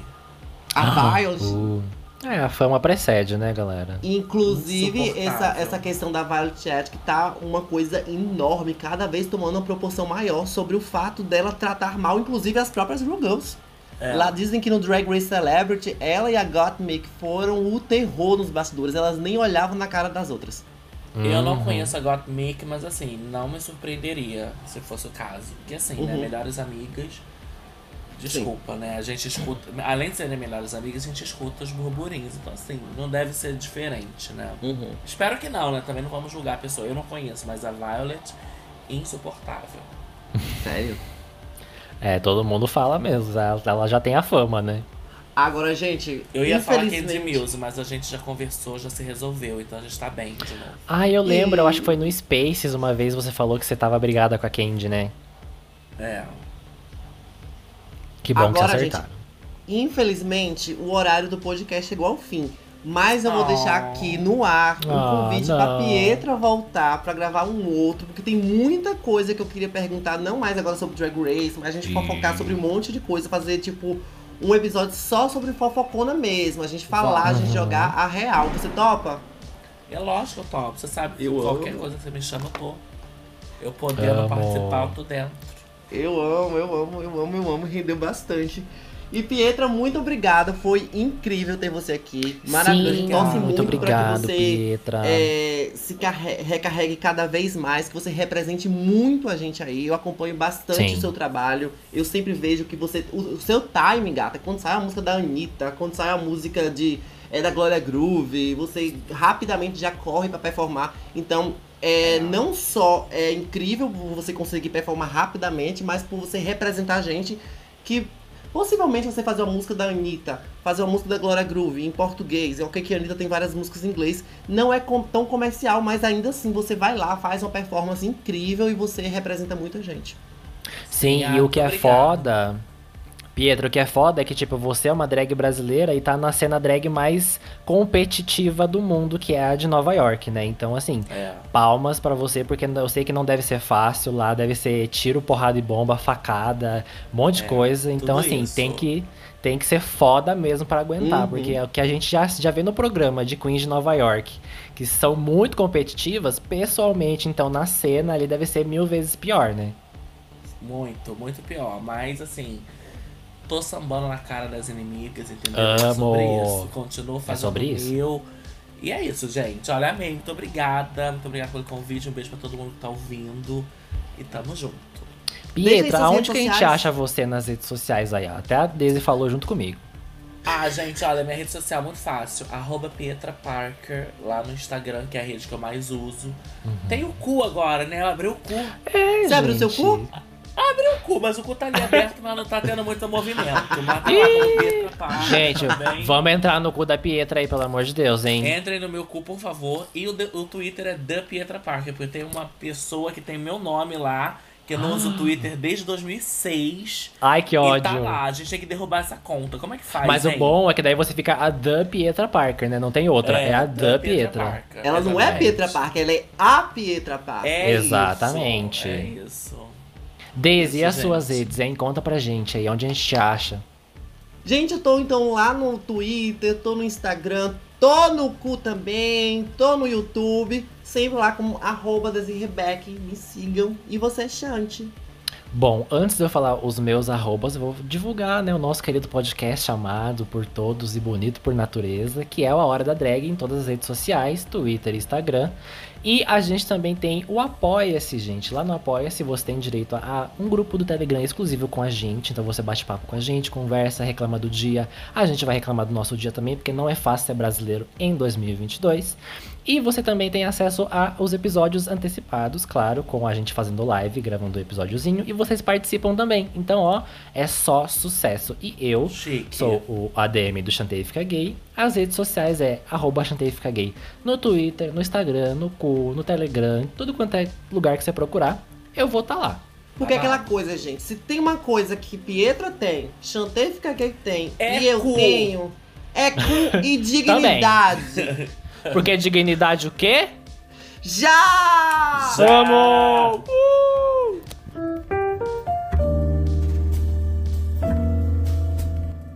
S2: A Violet.
S3: Uh. É, a fama precede, né, galera?
S2: Inclusive, essa, essa questão da Violet Chat que tá uma coisa enorme, cada vez tomando uma proporção maior sobre o fato dela tratar mal, inclusive, as próprias Girls.
S4: É.
S2: Lá dizem que no Drag Race Celebrity, ela e a Gottmik foram o terror nos bastidores. Elas nem olhavam na cara das outras.
S4: Eu não
S3: Uhum.
S4: conheço a Gottmik, mas assim, não me surpreenderia se fosse o caso. Porque assim, né,
S2: Uhum.
S4: melhores amigas. Desculpa, né? A gente escuta. Além de serem melhores amigas, a gente escuta os burburinhos. Então, assim, não deve ser diferente, né? Espero que não, né? Também não vamos julgar a pessoa. Eu não conheço, mas a Violet, insuportável.
S2: Sério?
S3: É, todo mundo fala mesmo. Ela, ela já tem a fama, né?
S2: Agora, gente,
S4: Eu ia falar Candy
S2: infelizmente...
S4: Mills, mas a gente já conversou, já se resolveu, então a gente tá bem de novo.
S3: Ah, eu lembro, eu
S2: E-
S3: acho que foi no Spaces uma vez você falou que você tava brigada com a Candy, né?
S4: É.
S3: Que bom
S2: Agora,
S3: que você acertaram.
S2: Infelizmente, o horário do podcast chegou ao fim. Mas eu vou
S4: Oh.
S2: deixar aqui no ar um
S3: Ah,
S2: convite
S3: não.
S2: pra Pietra voltar pra gravar um outro, porque tem muita coisa que eu queria perguntar, não mais agora sobre Drag Race, mas a gente
S3: Sim.
S2: fofocar sobre um monte de coisa, fazer tipo um episódio só sobre fofocona mesmo, a gente falar, a gente
S3: Vamos.
S2: jogar a real. Você topa?
S4: É lógico que eu topo. Você sabe,
S2: Eu
S4: qualquer
S2: amo.
S4: coisa que você me chama, eu tô. Eu podendo
S3: Amo.
S4: participar, eu tô dentro.
S2: Eu amo, eu amo, eu amo, eu amo, rendeu bastante. E Pietra, muito obrigada, foi incrível ter você aqui. Maravilhoso,
S3: Sim,
S2: torce
S3: muito
S2: muito
S3: obrigado,
S2: pra que você
S3: Pietra.
S2: é, se carre- recarregue cada vez mais, que você represente muito a gente aí. Eu acompanho bastante
S3: Sim.
S2: o seu trabalho. Eu sempre vejo que você. O, o seu timing, gata, quando sai a música da Anitta, quando sai a música de. É da Glória Groove, você rapidamente já corre pra performar. Então, é, não só é incrível por você conseguir performar rapidamente, mas por você representar a gente que Possivelmente você fazer uma música da Anitta, fazer uma música da Glória Groove em português, é ok que a Anitta tem várias músicas em inglês, não é com- tão comercial, mas ainda assim você vai lá, faz uma performance incrível e você representa muita gente.
S3: Sim,
S4: Ah,
S3: e o que é
S4: obrigado.
S3: foda Pietro, o que é foda é que, tipo, você é uma drag brasileira e tá na cena drag mais competitiva do mundo, que é a de Nova York, né? Então, assim,
S4: É.
S3: palmas pra você, porque eu sei que não deve ser fácil lá, deve ser tiro, porrada e bomba, facada, um monte de
S4: É,
S3: coisa. Então, assim,
S4: isso.
S3: tem que, tem que ser foda mesmo pra aguentar,
S2: Uhum.
S3: porque é o que a gente já, já vê no programa de Queens de Nova York, que são muito competitivas, pessoalmente, então na cena ali deve ser mil vezes pior, né?
S4: Muito, muito pior. Mas assim, tô sambando na cara das inimigas, entendeu?
S3: Amo.
S4: É sobre isso. Continuo fazendo
S3: sobre
S4: o
S3: isso.
S4: meu. E é isso, gente. Olha, amei. Muito obrigada. Muito obrigada pelo convite. Um beijo pra todo mundo que tá ouvindo. E tamo junto.
S3: Pietra, aonde que a gente acha você nas redes sociais aí? ó? Até a Daisy falou junto comigo.
S4: Ah, gente, olha, minha rede social é muito fácil. Arroba Pietra Parker, lá no Instagram, que é a rede que eu mais uso.
S3: Uhum.
S4: Tem o cu agora, né? Eu abri o cu.
S2: Você abriu o seu
S3: Gente,
S2: cu?
S4: Abri o cu, mas o cu tá ali aberto, mas não tá tendo muito movimento. Mas tá Pietra Parker.
S3: Gente,
S4: também.
S3: vamos entrar no cu da Pietra aí, pelo amor de Deus, hein?
S4: Entrem no meu cu, por favor. E o, o Twitter é da Pietra Parker, porque tem uma pessoa que tem meu nome lá, que eu não uso o Twitter desde 2006.
S3: Ai, que
S4: E
S3: ódio.
S4: tá lá, a gente tem que derrubar essa conta. Como é que faz,
S3: Mas o
S4: hein?
S3: bom é que daí você fica a da Pietra Parker, né? Não tem outra. É, a da Pietra.
S4: Parker,
S2: Ela não é a
S4: exatamente.
S2: Pietra Parker, ela é a Pietra Parker.
S4: É
S3: Exatamente.
S4: Isso, é isso.
S3: Daisy, e as suas
S4: gente.
S3: redes, hein? Conta pra gente aí, onde a gente te acha.
S2: Gente, eu tô então lá no Twitter, tô no Instagram, tô no cu também, tô no YouTube, sempre lá como arroba Desirrebeck, me sigam. E você, Chante?
S3: Bom, antes de eu falar os meus arrobas, eu vou divulgar né, o nosso querido podcast chamado Por Todos e Bonito por Natureza, que é o A Hora da Drag em todas as redes sociais, Twitter e Instagram. E a gente também tem o Apoia-se, gente. Lá no Apoia-se você tem direito a um grupo do Telegram exclusivo com a gente. Então você bate papo com a gente, conversa, reclama do dia. A gente vai reclamar do nosso dia também, porque não é fácil ser brasileiro em 2022. E você também tem acesso aos episódios antecipados, claro, com a gente fazendo live, gravando o episódiozinho. E vocês participam também. Então, ó, é só sucesso. E eu
S4: Chique.
S3: sou o ADM do Chantei Fica Gay. As redes sociais é arroba Chantei Fica Gay. No Twitter, no Instagram, no Cu, no Telegram, tudo quanto é lugar que você procurar, eu vou estar lá.
S2: Porque é
S4: Ah.
S2: aquela coisa, gente, se tem uma coisa que Pietra tem, Chantei Fica Gay tem,
S4: É
S2: e eu
S4: cu.
S2: tenho, é cu e dignidade.
S3: Porque dignidade o quê?
S2: Já!
S3: Vamos!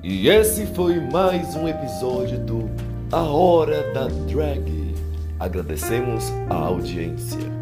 S1: E esse foi mais um episódio do A Hora da Drag. Agradecemos a audiência.